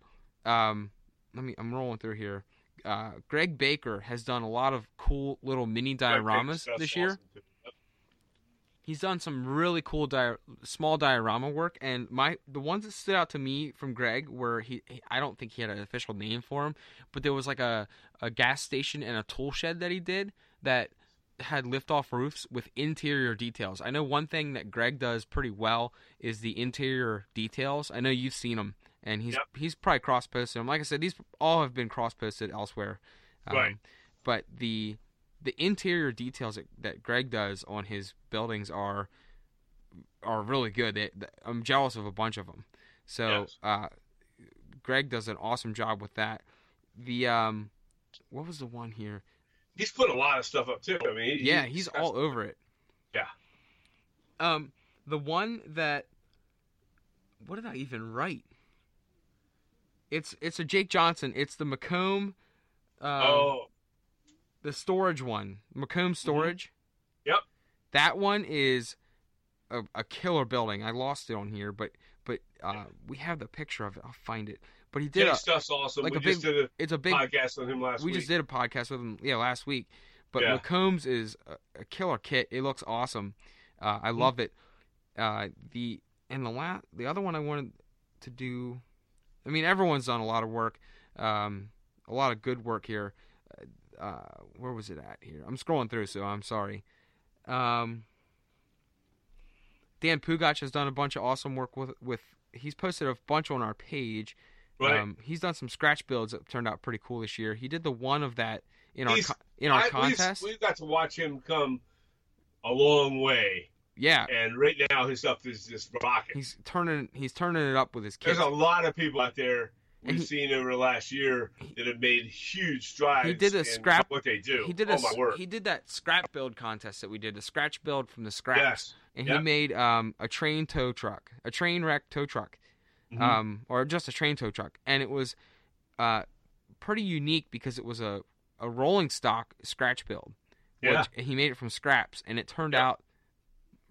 Um, let me I'm rolling through here. Uh, Greg Baker has done a lot of cool little mini dioramas this year. awesome, He's done some really cool di- small diorama work, and my the ones that stood out to me from Greg were he, he- I don't think he had an official name for him, but there was like a a gas station and a tool shed that he did that had lift-off roofs with interior details. I know one thing that Greg does pretty well is the interior details. I know you've seen them, and he's Yep. he's probably cross-posted them. Like I said, these all have been cross-posted elsewhere. Um, Right. But the the interior details that, that Greg does on his buildings are are really good. They, th- I'm jealous of a bunch of them. So Yes. uh, Greg does an awesome job with that. The um, what was the one here? He's put a lot of stuff up too. I mean, he, Yeah, he's all over it. Yeah. Um, the one that what did I even write? It's it's a Jake Johnson. It's the Macomb, um, oh, the storage one, Macomb Storage. Mm-hmm. Yep. That one is a, a killer building. I lost it on here, but but uh, we have the picture of it. I'll find it. But he did Jake a, stuff's awesome. like we a just big- did a it's a big podcast on him last week. we week. just did a podcast with him yeah last week but Yeah. mccombs is a, a killer kit it looks awesome uh, i Mm-hmm. love it uh, the and the la- the other one i wanted to do i mean everyone's done a lot of work um, a lot of good work here uh, where was it at here i'm scrolling through so i'm sorry um, dan pugach has done a bunch of awesome work with with he's posted a bunch on our page Right. um, he's done some scratch builds that turned out pretty cool this year. He did the one of that in our He's- co- in our I- we've- contest. We've, got to watch him come a long way, yeah, and right now his stuff is just rocking. he's turning he's turning it up with his kids. There's a lot of people out there we've he- seen over the last year that have made huge strides. He did a scrap- What they do. He did oh a my word. he did that scrap build contest that we did, the scratch build from the scraps, Yes. and Yep. he made um, a train tow truck, a train wreck tow truck, Mhm. um, or just a train tow truck, and it was uh, pretty unique because it was a a rolling stock scratch build. Yeah. He made it from scraps, and it turned Yeah. out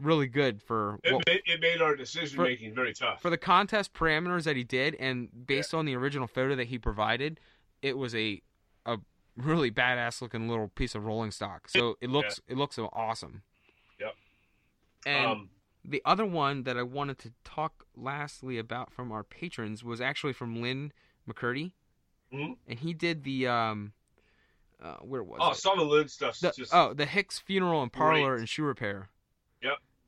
really good for It, what, made, it made our decision making very tough. for the contest parameters that he did, and based on the original photo that he provided, it was a a really badass looking little piece of rolling stock. So it looks it looks awesome. Yep. And um, the other one that I wanted to talk lastly about from our patrons was actually from Lynn McCurdy, Mhm. and he did the um, uh, where was oh, it? some of the The, just oh, the Hicks Funeral and Parlor Great. and Shoe Repair.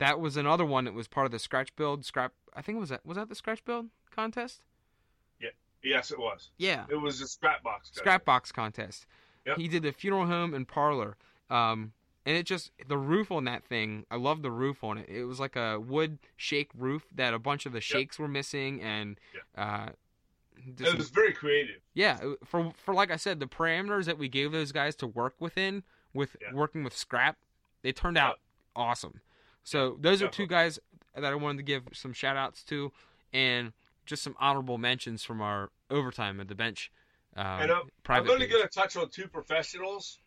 Yep. That was another one that was part of the scratch build scrap. I think it was that was that the scratch build contest. Yeah. Yes, it was. Yeah, It was a scrap box. guy. scrap box contest. Yep. He did the funeral home and parlor. Um, and it just the roof on that thing. I love the roof on it. It was like a wood shake roof that a bunch of the shakes were missing, and uh, did It was very creative. yeah, for for like I said, the parameters that we gave those guys to work within with Yeah. working with scrap, they turned out awesome. So those are two guys that I wanted to give some shout outs to, and just some honorable mentions from our overtime at the bench. Um, And I'm, I'm private going to get a touch on two professionals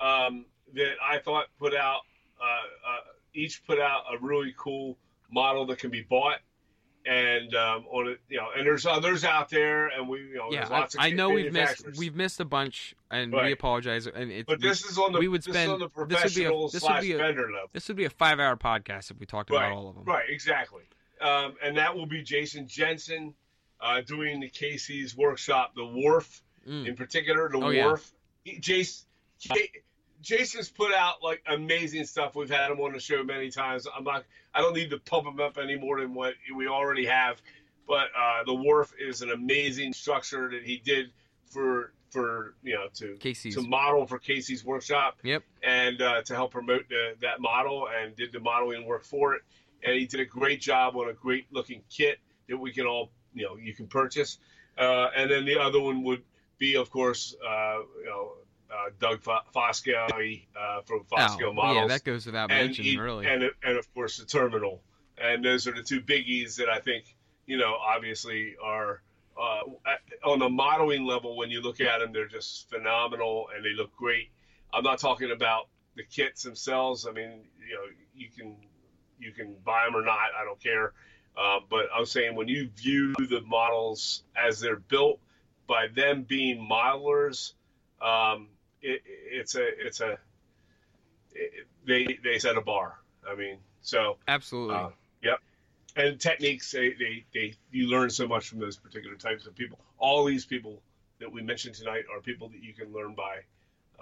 um, that I thought put out, uh, uh, each put out a really cool model that can be bought. And um, on it, you know, and there's others out there, and we, you know, yeah, there's lots I, I know we've missed we've missed a bunch, and we apologize. And it's but this is on the we would this is spend- on the this would be a- professional this would slash be a- vendor level. this would be a five hour podcast if we talked Right, about all of them. Right, exactly. Um, and that will be Jason Jensen uh, doing the KC's workshop, the Wharf Mm. in particular, the Oh, yeah. Wharf. He- Jace, J- Jason's put out like amazing stuff. We've had him on the show many times. I'm not. I don't need to pump him up any more than what we already have. But uh, the wharf is an amazing structure that he did for for you know to KC's. to model for KC's workshop. Yep. And uh, to help promote the, that model and did the modeling work for it. And he did a great job on a great looking kit that we can all you know you can purchase. Uh, and then the other one would be, of course, uh, you know. Uh, Doug Foscale uh, from Fos Scale Oh, Models yeah, that goes without mentioning, really. and and of course the terminal, and those are the two biggies that I think you know obviously are uh, on the modeling level. When you look at them, they're just phenomenal and they look great. I'm not talking about the kits themselves. I mean, you know, you can you can buy them or not. I don't care. Uh, but I'm saying when you view the models as they're built by them being modelers, um, it, it's a it's a it, they they set a bar. I mean, so Absolutely. uh, yep. And techniques, they, they, they, you learn so much from those particular types of people. All these people that we mentioned tonight are people that you can learn by.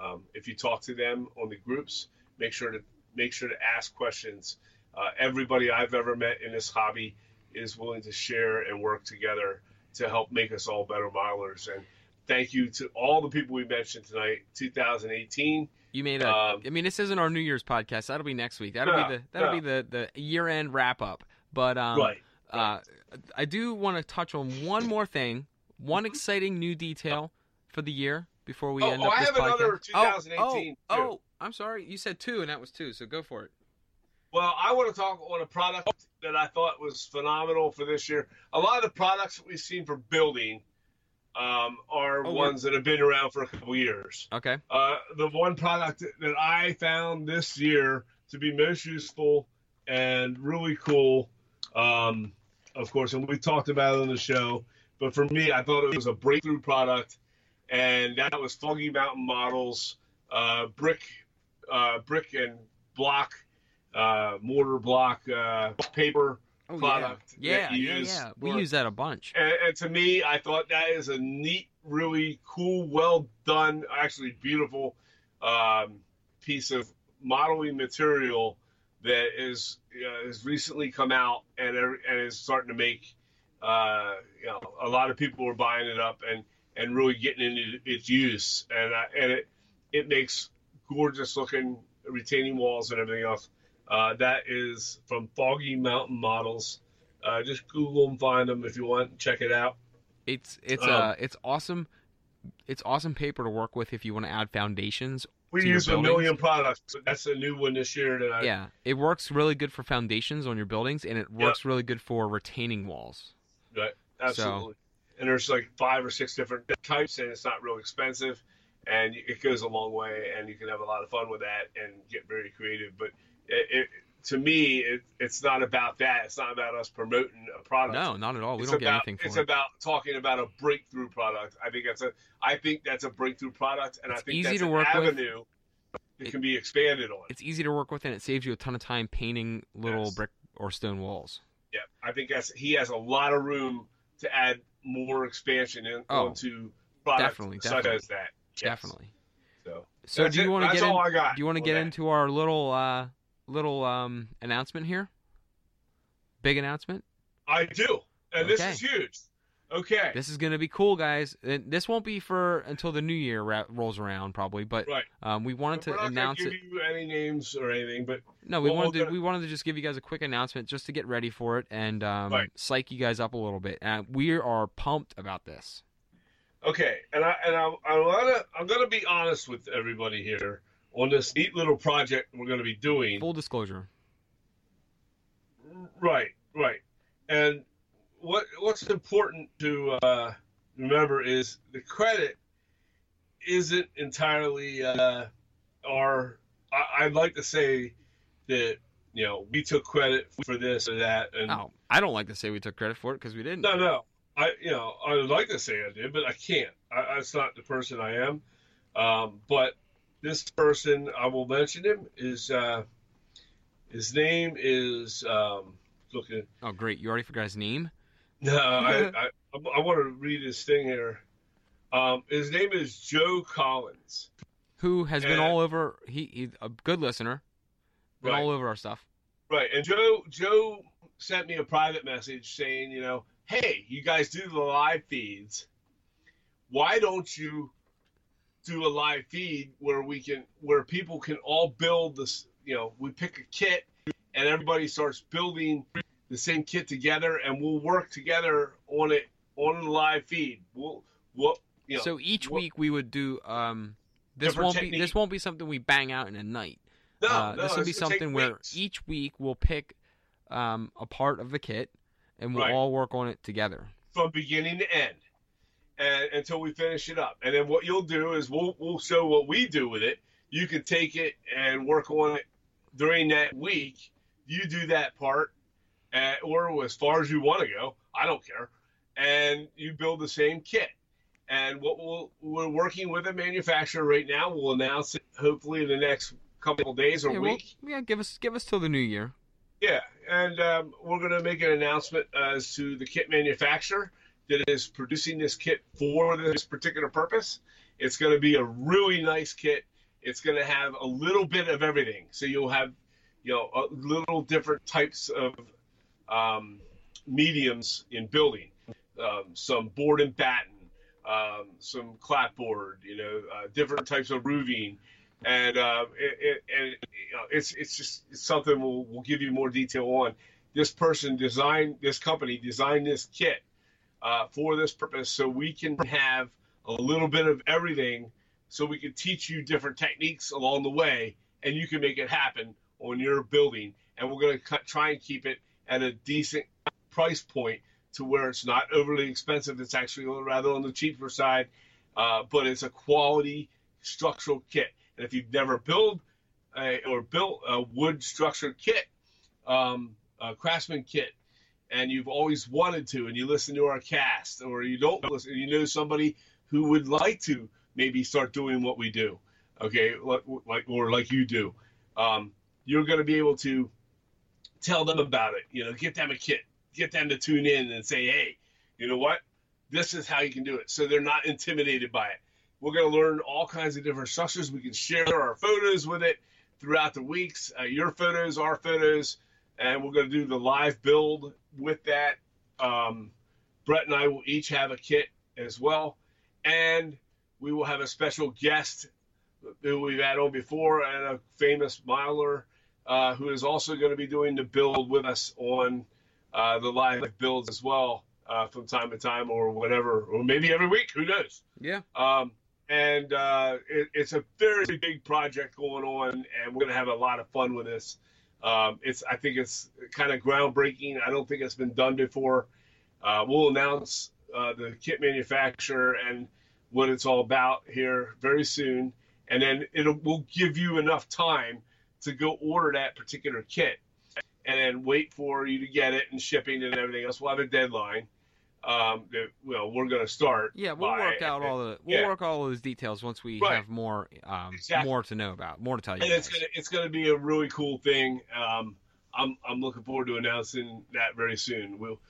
Um, if you talk to them on the groups, make sure to make sure to ask questions. Uh, everybody I've ever met in this hobby is willing to share and work together to help make us all better modelers. And thank you to all the people we mentioned tonight. 2018. You made a. Um, I mean, this isn't our New Year's podcast. That'll be next week. That'll No, be the that'll no. be the the year end wrap up. But um, right. uh, I do want to touch on one more thing, one Mm-hmm. exciting new detail for the year before we Oh, end oh, up I this have another podcast. Oh, 2018 Oh, too. oh, I'm sorry. You said two, and that was two. So go for it. Well, I want to talk on a product that I thought was phenomenal for this year. A lot of the products that we've seen for building um, are Oh, ones that have been around for a couple years. Okay. Uh, the one product that I found this year to be most useful and really cool, um, of course, and we talked about it on the show, but for me, I thought it was a breakthrough product, and that was Foggy Mountain Models uh, brick, uh, brick and block, uh, mortar block uh, paper Oh product. yeah, that yeah, you yeah, use yeah. We for- use that a bunch. and, and to me, I thought that is a neat, really cool, well done, actually beautiful um, piece of modeling material that is uh, has recently come out and and is starting to make uh, you know a lot of people are buying it up and and really getting into its use and uh, and it it makes gorgeous looking retaining walls and everything else. Uh, that is from Foggy Mountain Models. Uh, just Google them, find them if you want. And check it out. It's it's Um, uh it's awesome. It's awesome paper to work with if you want to add foundations. We To your use a million products. But that's a new one this year. That I, Yeah, it works really good for foundations on your buildings, and it works really good for retaining walls. Right, absolutely. And there's like five or six different types, and it's not real expensive, and it goes a long way, and you can have a lot of fun with that and get very creative. But it, it to me, it, it's not about that. It's not about us promoting a product. No, not at all. We it's don't get anything for It's it. It's about talking about a breakthrough product. I think that's a. I think that's a breakthrough product, and It's I think easy that's to an work with. avenue that It- can be expanded on. It's easy to work with, and it saves you a ton of time painting little Yes. brick or stone walls. Yeah, I think that's he has a lot of room to add more expansion in, Oh, onto products definitely, such definitely. as that. Yes. Definitely. So, So do you want to get in, all I got do you want to get into our little uh little um announcement here? Big announcement. I do, and this is huge. Okay, This is going to be cool, guys. And this won't be for until the new year ra- rolls around, probably. But right. um, we wanted to announce give it. you any names or anything, but No, we well, wanted to gonna- we wanted to just give you guys a quick announcement just to get ready for it and um, Right. psych you guys up a little bit. And we are pumped about this. okay, and I and I, I'm gonna I'm gonna be honest with everybody here on this neat little project we're gonna be doing. Full disclosure. Right, right. And what what's important to uh, remember is the credit isn't entirely uh, our. I, I'd like to say that you know we took credit for this or that, and Oh, I don't like to say we took credit for it because we didn't. no, no. I you know I would like to say I did, but I can't. I, that's not the person I am. Um, but this person, I will mention him. Is uh, his name is um, looking. Oh, great! You already forgot his name. No, I, <laughs> I, I want to read his thing here. Um, his name is Joe Collins. who has been all over. He, he a good listener, been Right. all over our stuff. Right. And Joe Joe sent me a private message saying, you know, hey, you guys do the live feeds. Why don't you do a live feed where we can where people can all build this, you know, we pick a kit and everybody starts building the same kit together and we'll work together on it on the live feed. We'll we'll you know, so each what- week we would do. Um, this won't be this won't be something we bang out in a night. no, uh, no, this will be it's gonna take something where weeks. each week we'll pick um, a part of the kit and we'll Right. all work on it together. from beginning to end and until we finish it up. And then what you'll do is we'll we'll show what we do with it. You can take it and work on it during that week. You do that part, uh, or as far as you want to go. I don't care. And you build the same kit. And what we'll, we're working with a manufacturer right now. We'll announce it hopefully in the next couple of days or yeah, well, week. yeah, give us give us till the new year. Yeah, and um, we're going to make an announcement as to the kit manufacturer that is producing this kit for this particular purpose. It's going to be a really nice kit. It's going to have a little bit of everything. So you'll have, you know, a little different types of um, mediums in building. Um, some board and batten, um, some clapboard, you know, uh, different types of roofing, and uh, it, it, and you know, it's it's just it's something we'll we'll give you more detail on. This person designed this company designed this kit uh, for this purpose, so we can have a little bit of everything, so we can teach you different techniques along the way, and you can make it happen on your building. And we're going to try and keep it at a decent price point to where it's not overly expensive. It's actually rather on the cheaper side, uh, but it's a quality structural kit. And if you've never built or built a wood structured kit, um, a craftsman kit, and you've always wanted to, and you listen to our cast, or you don't listen, you know somebody who would like to maybe start doing what we do, okay, like, or like you do, um, you're going to be able to tell them about it. You know, get them a kit, get them to tune in and say, hey, you know what? This is how you can do it. So they're not intimidated by it. We're going to learn all kinds of different structures. We can share our photos with it throughout the weeks, uh, your photos, our photos, and we're going to do the live build with that. Um, Brett and I will each have a kit as well, and we will have a special guest who we've had on before and a famous miler uh, who is also going to be doing the build with us on uh, the live builds as well uh, from time to time or whatever, or maybe every week. Who knows? Yeah. Um, and uh, it, it's a very big project going on, and we're going to have a lot of fun with this. Um, it's I think it's kind of groundbreaking. I don't think it's been done before. Uh, we'll announce uh, the kit manufacturer and what it's all about here very soon, and then it'll will give you enough time to go order that particular kit, and then wait for you to get it and shipping and everything else. We'll have a deadline. Um, that, well, we're going to start. Yeah, we'll by- work out all the we'll Yeah. work all those details once we Right. have more um, Exactly. more to know about, more to tell you. and it's guys. gonna it's gonna be a really cool thing. Um, I'm I'm looking forward to announcing that very soon. We'll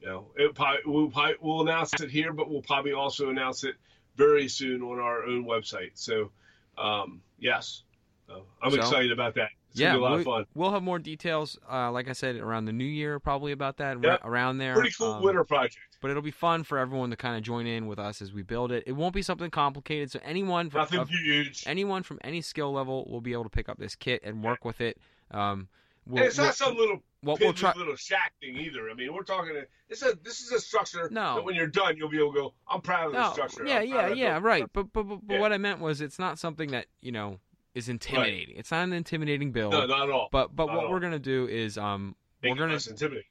you know it probably, we'll probably, we'll announce it here, but we'll probably also announce it very soon on our own website. So um, yes, so I'm So- excited about that. It's yeah, gonna be a lot we, of fun. will have more details. Uh, like I said, around the new year, probably about that ra- around there. Pretty cool Um, winter project. But it'll be fun for everyone to kind of join in with us as we build it. It won't be something complicated, so anyone from Nothing of- huge. anyone from any skill level will be able to pick up this kit and work with it. Um, we'll, it's we'll- not some little what we'll try. little shack thing either. I mean, we're talking. This is this is a structure No. that when you're done, you'll be able to go. I'm proud of this No, structure. yeah, yeah, yeah, right. But but but, but Yeah. what I meant was, it's not something that you know is intimidating. It's not an intimidating build. No, not at all. But but Not what we're all. gonna do is um Make we're gonna less intimidating.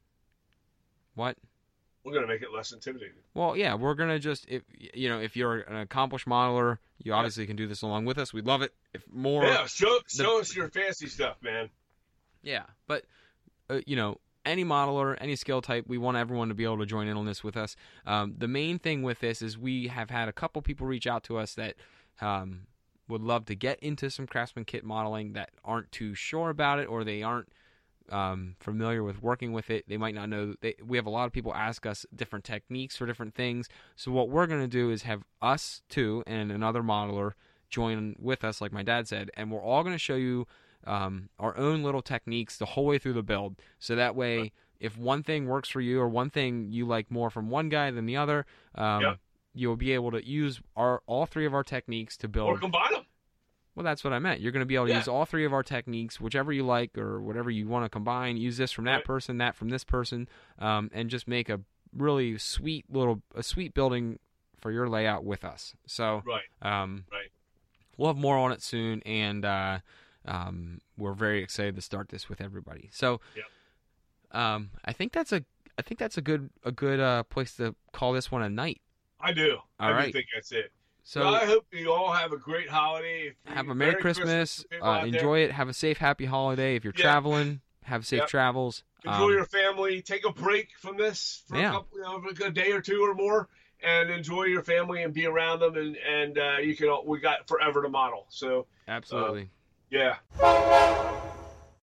what We're gonna make it less intimidating. Well, yeah, we're gonna just if you know if you're an accomplished modeler, you obviously can do this along with us. We'd love it if more. yeah, show show us your fancy stuff, man. Yeah, but uh, you know any modeler, any skill type, we want everyone to be able to join in on this with us. Um, the main thing with this is we have had a couple people reach out to us that um, would love to get into some craftsman kit modeling that aren't too sure about it or they aren't um, familiar with working with it. They might not know. They, we have a lot of people ask us different techniques for different things. So what we're going to do is have us two and another modeler join with us, like my dad said, and we're all going to show you um, our own little techniques the whole way through the build. So that way, if one thing works for you or one thing you like more from one guy than the other, um, Yep. you'll be able to use our all three of our techniques to build. Or combine them. Well, that's what I meant. You're going to be able to Yeah. use all three of our techniques, whichever you like or whatever you want to combine. Use this from that Right. person, that from this person, um, and just make a really sweet little a sweet building for your layout with us. So, Right. um, Right. we'll have more on it soon, and uh, um, we're very excited to start this with everybody. So, Yep. um, I think that's a I think that's a good a good uh, place to call this one a night. I do. All I right. do think that's it. So. Well, I hope you all have a great holiday. Have a Merry, Christmas. to people uh, out there. enjoy it. Have a safe, happy holiday. If you're Yeah. traveling, have safe travels. Enjoy Um, your family. Take a break from this for Yeah. a couple, you know, for a day or two or more, and enjoy your family and be around them. And and uh, you can. all- We got forever to model. So absolutely. yeah.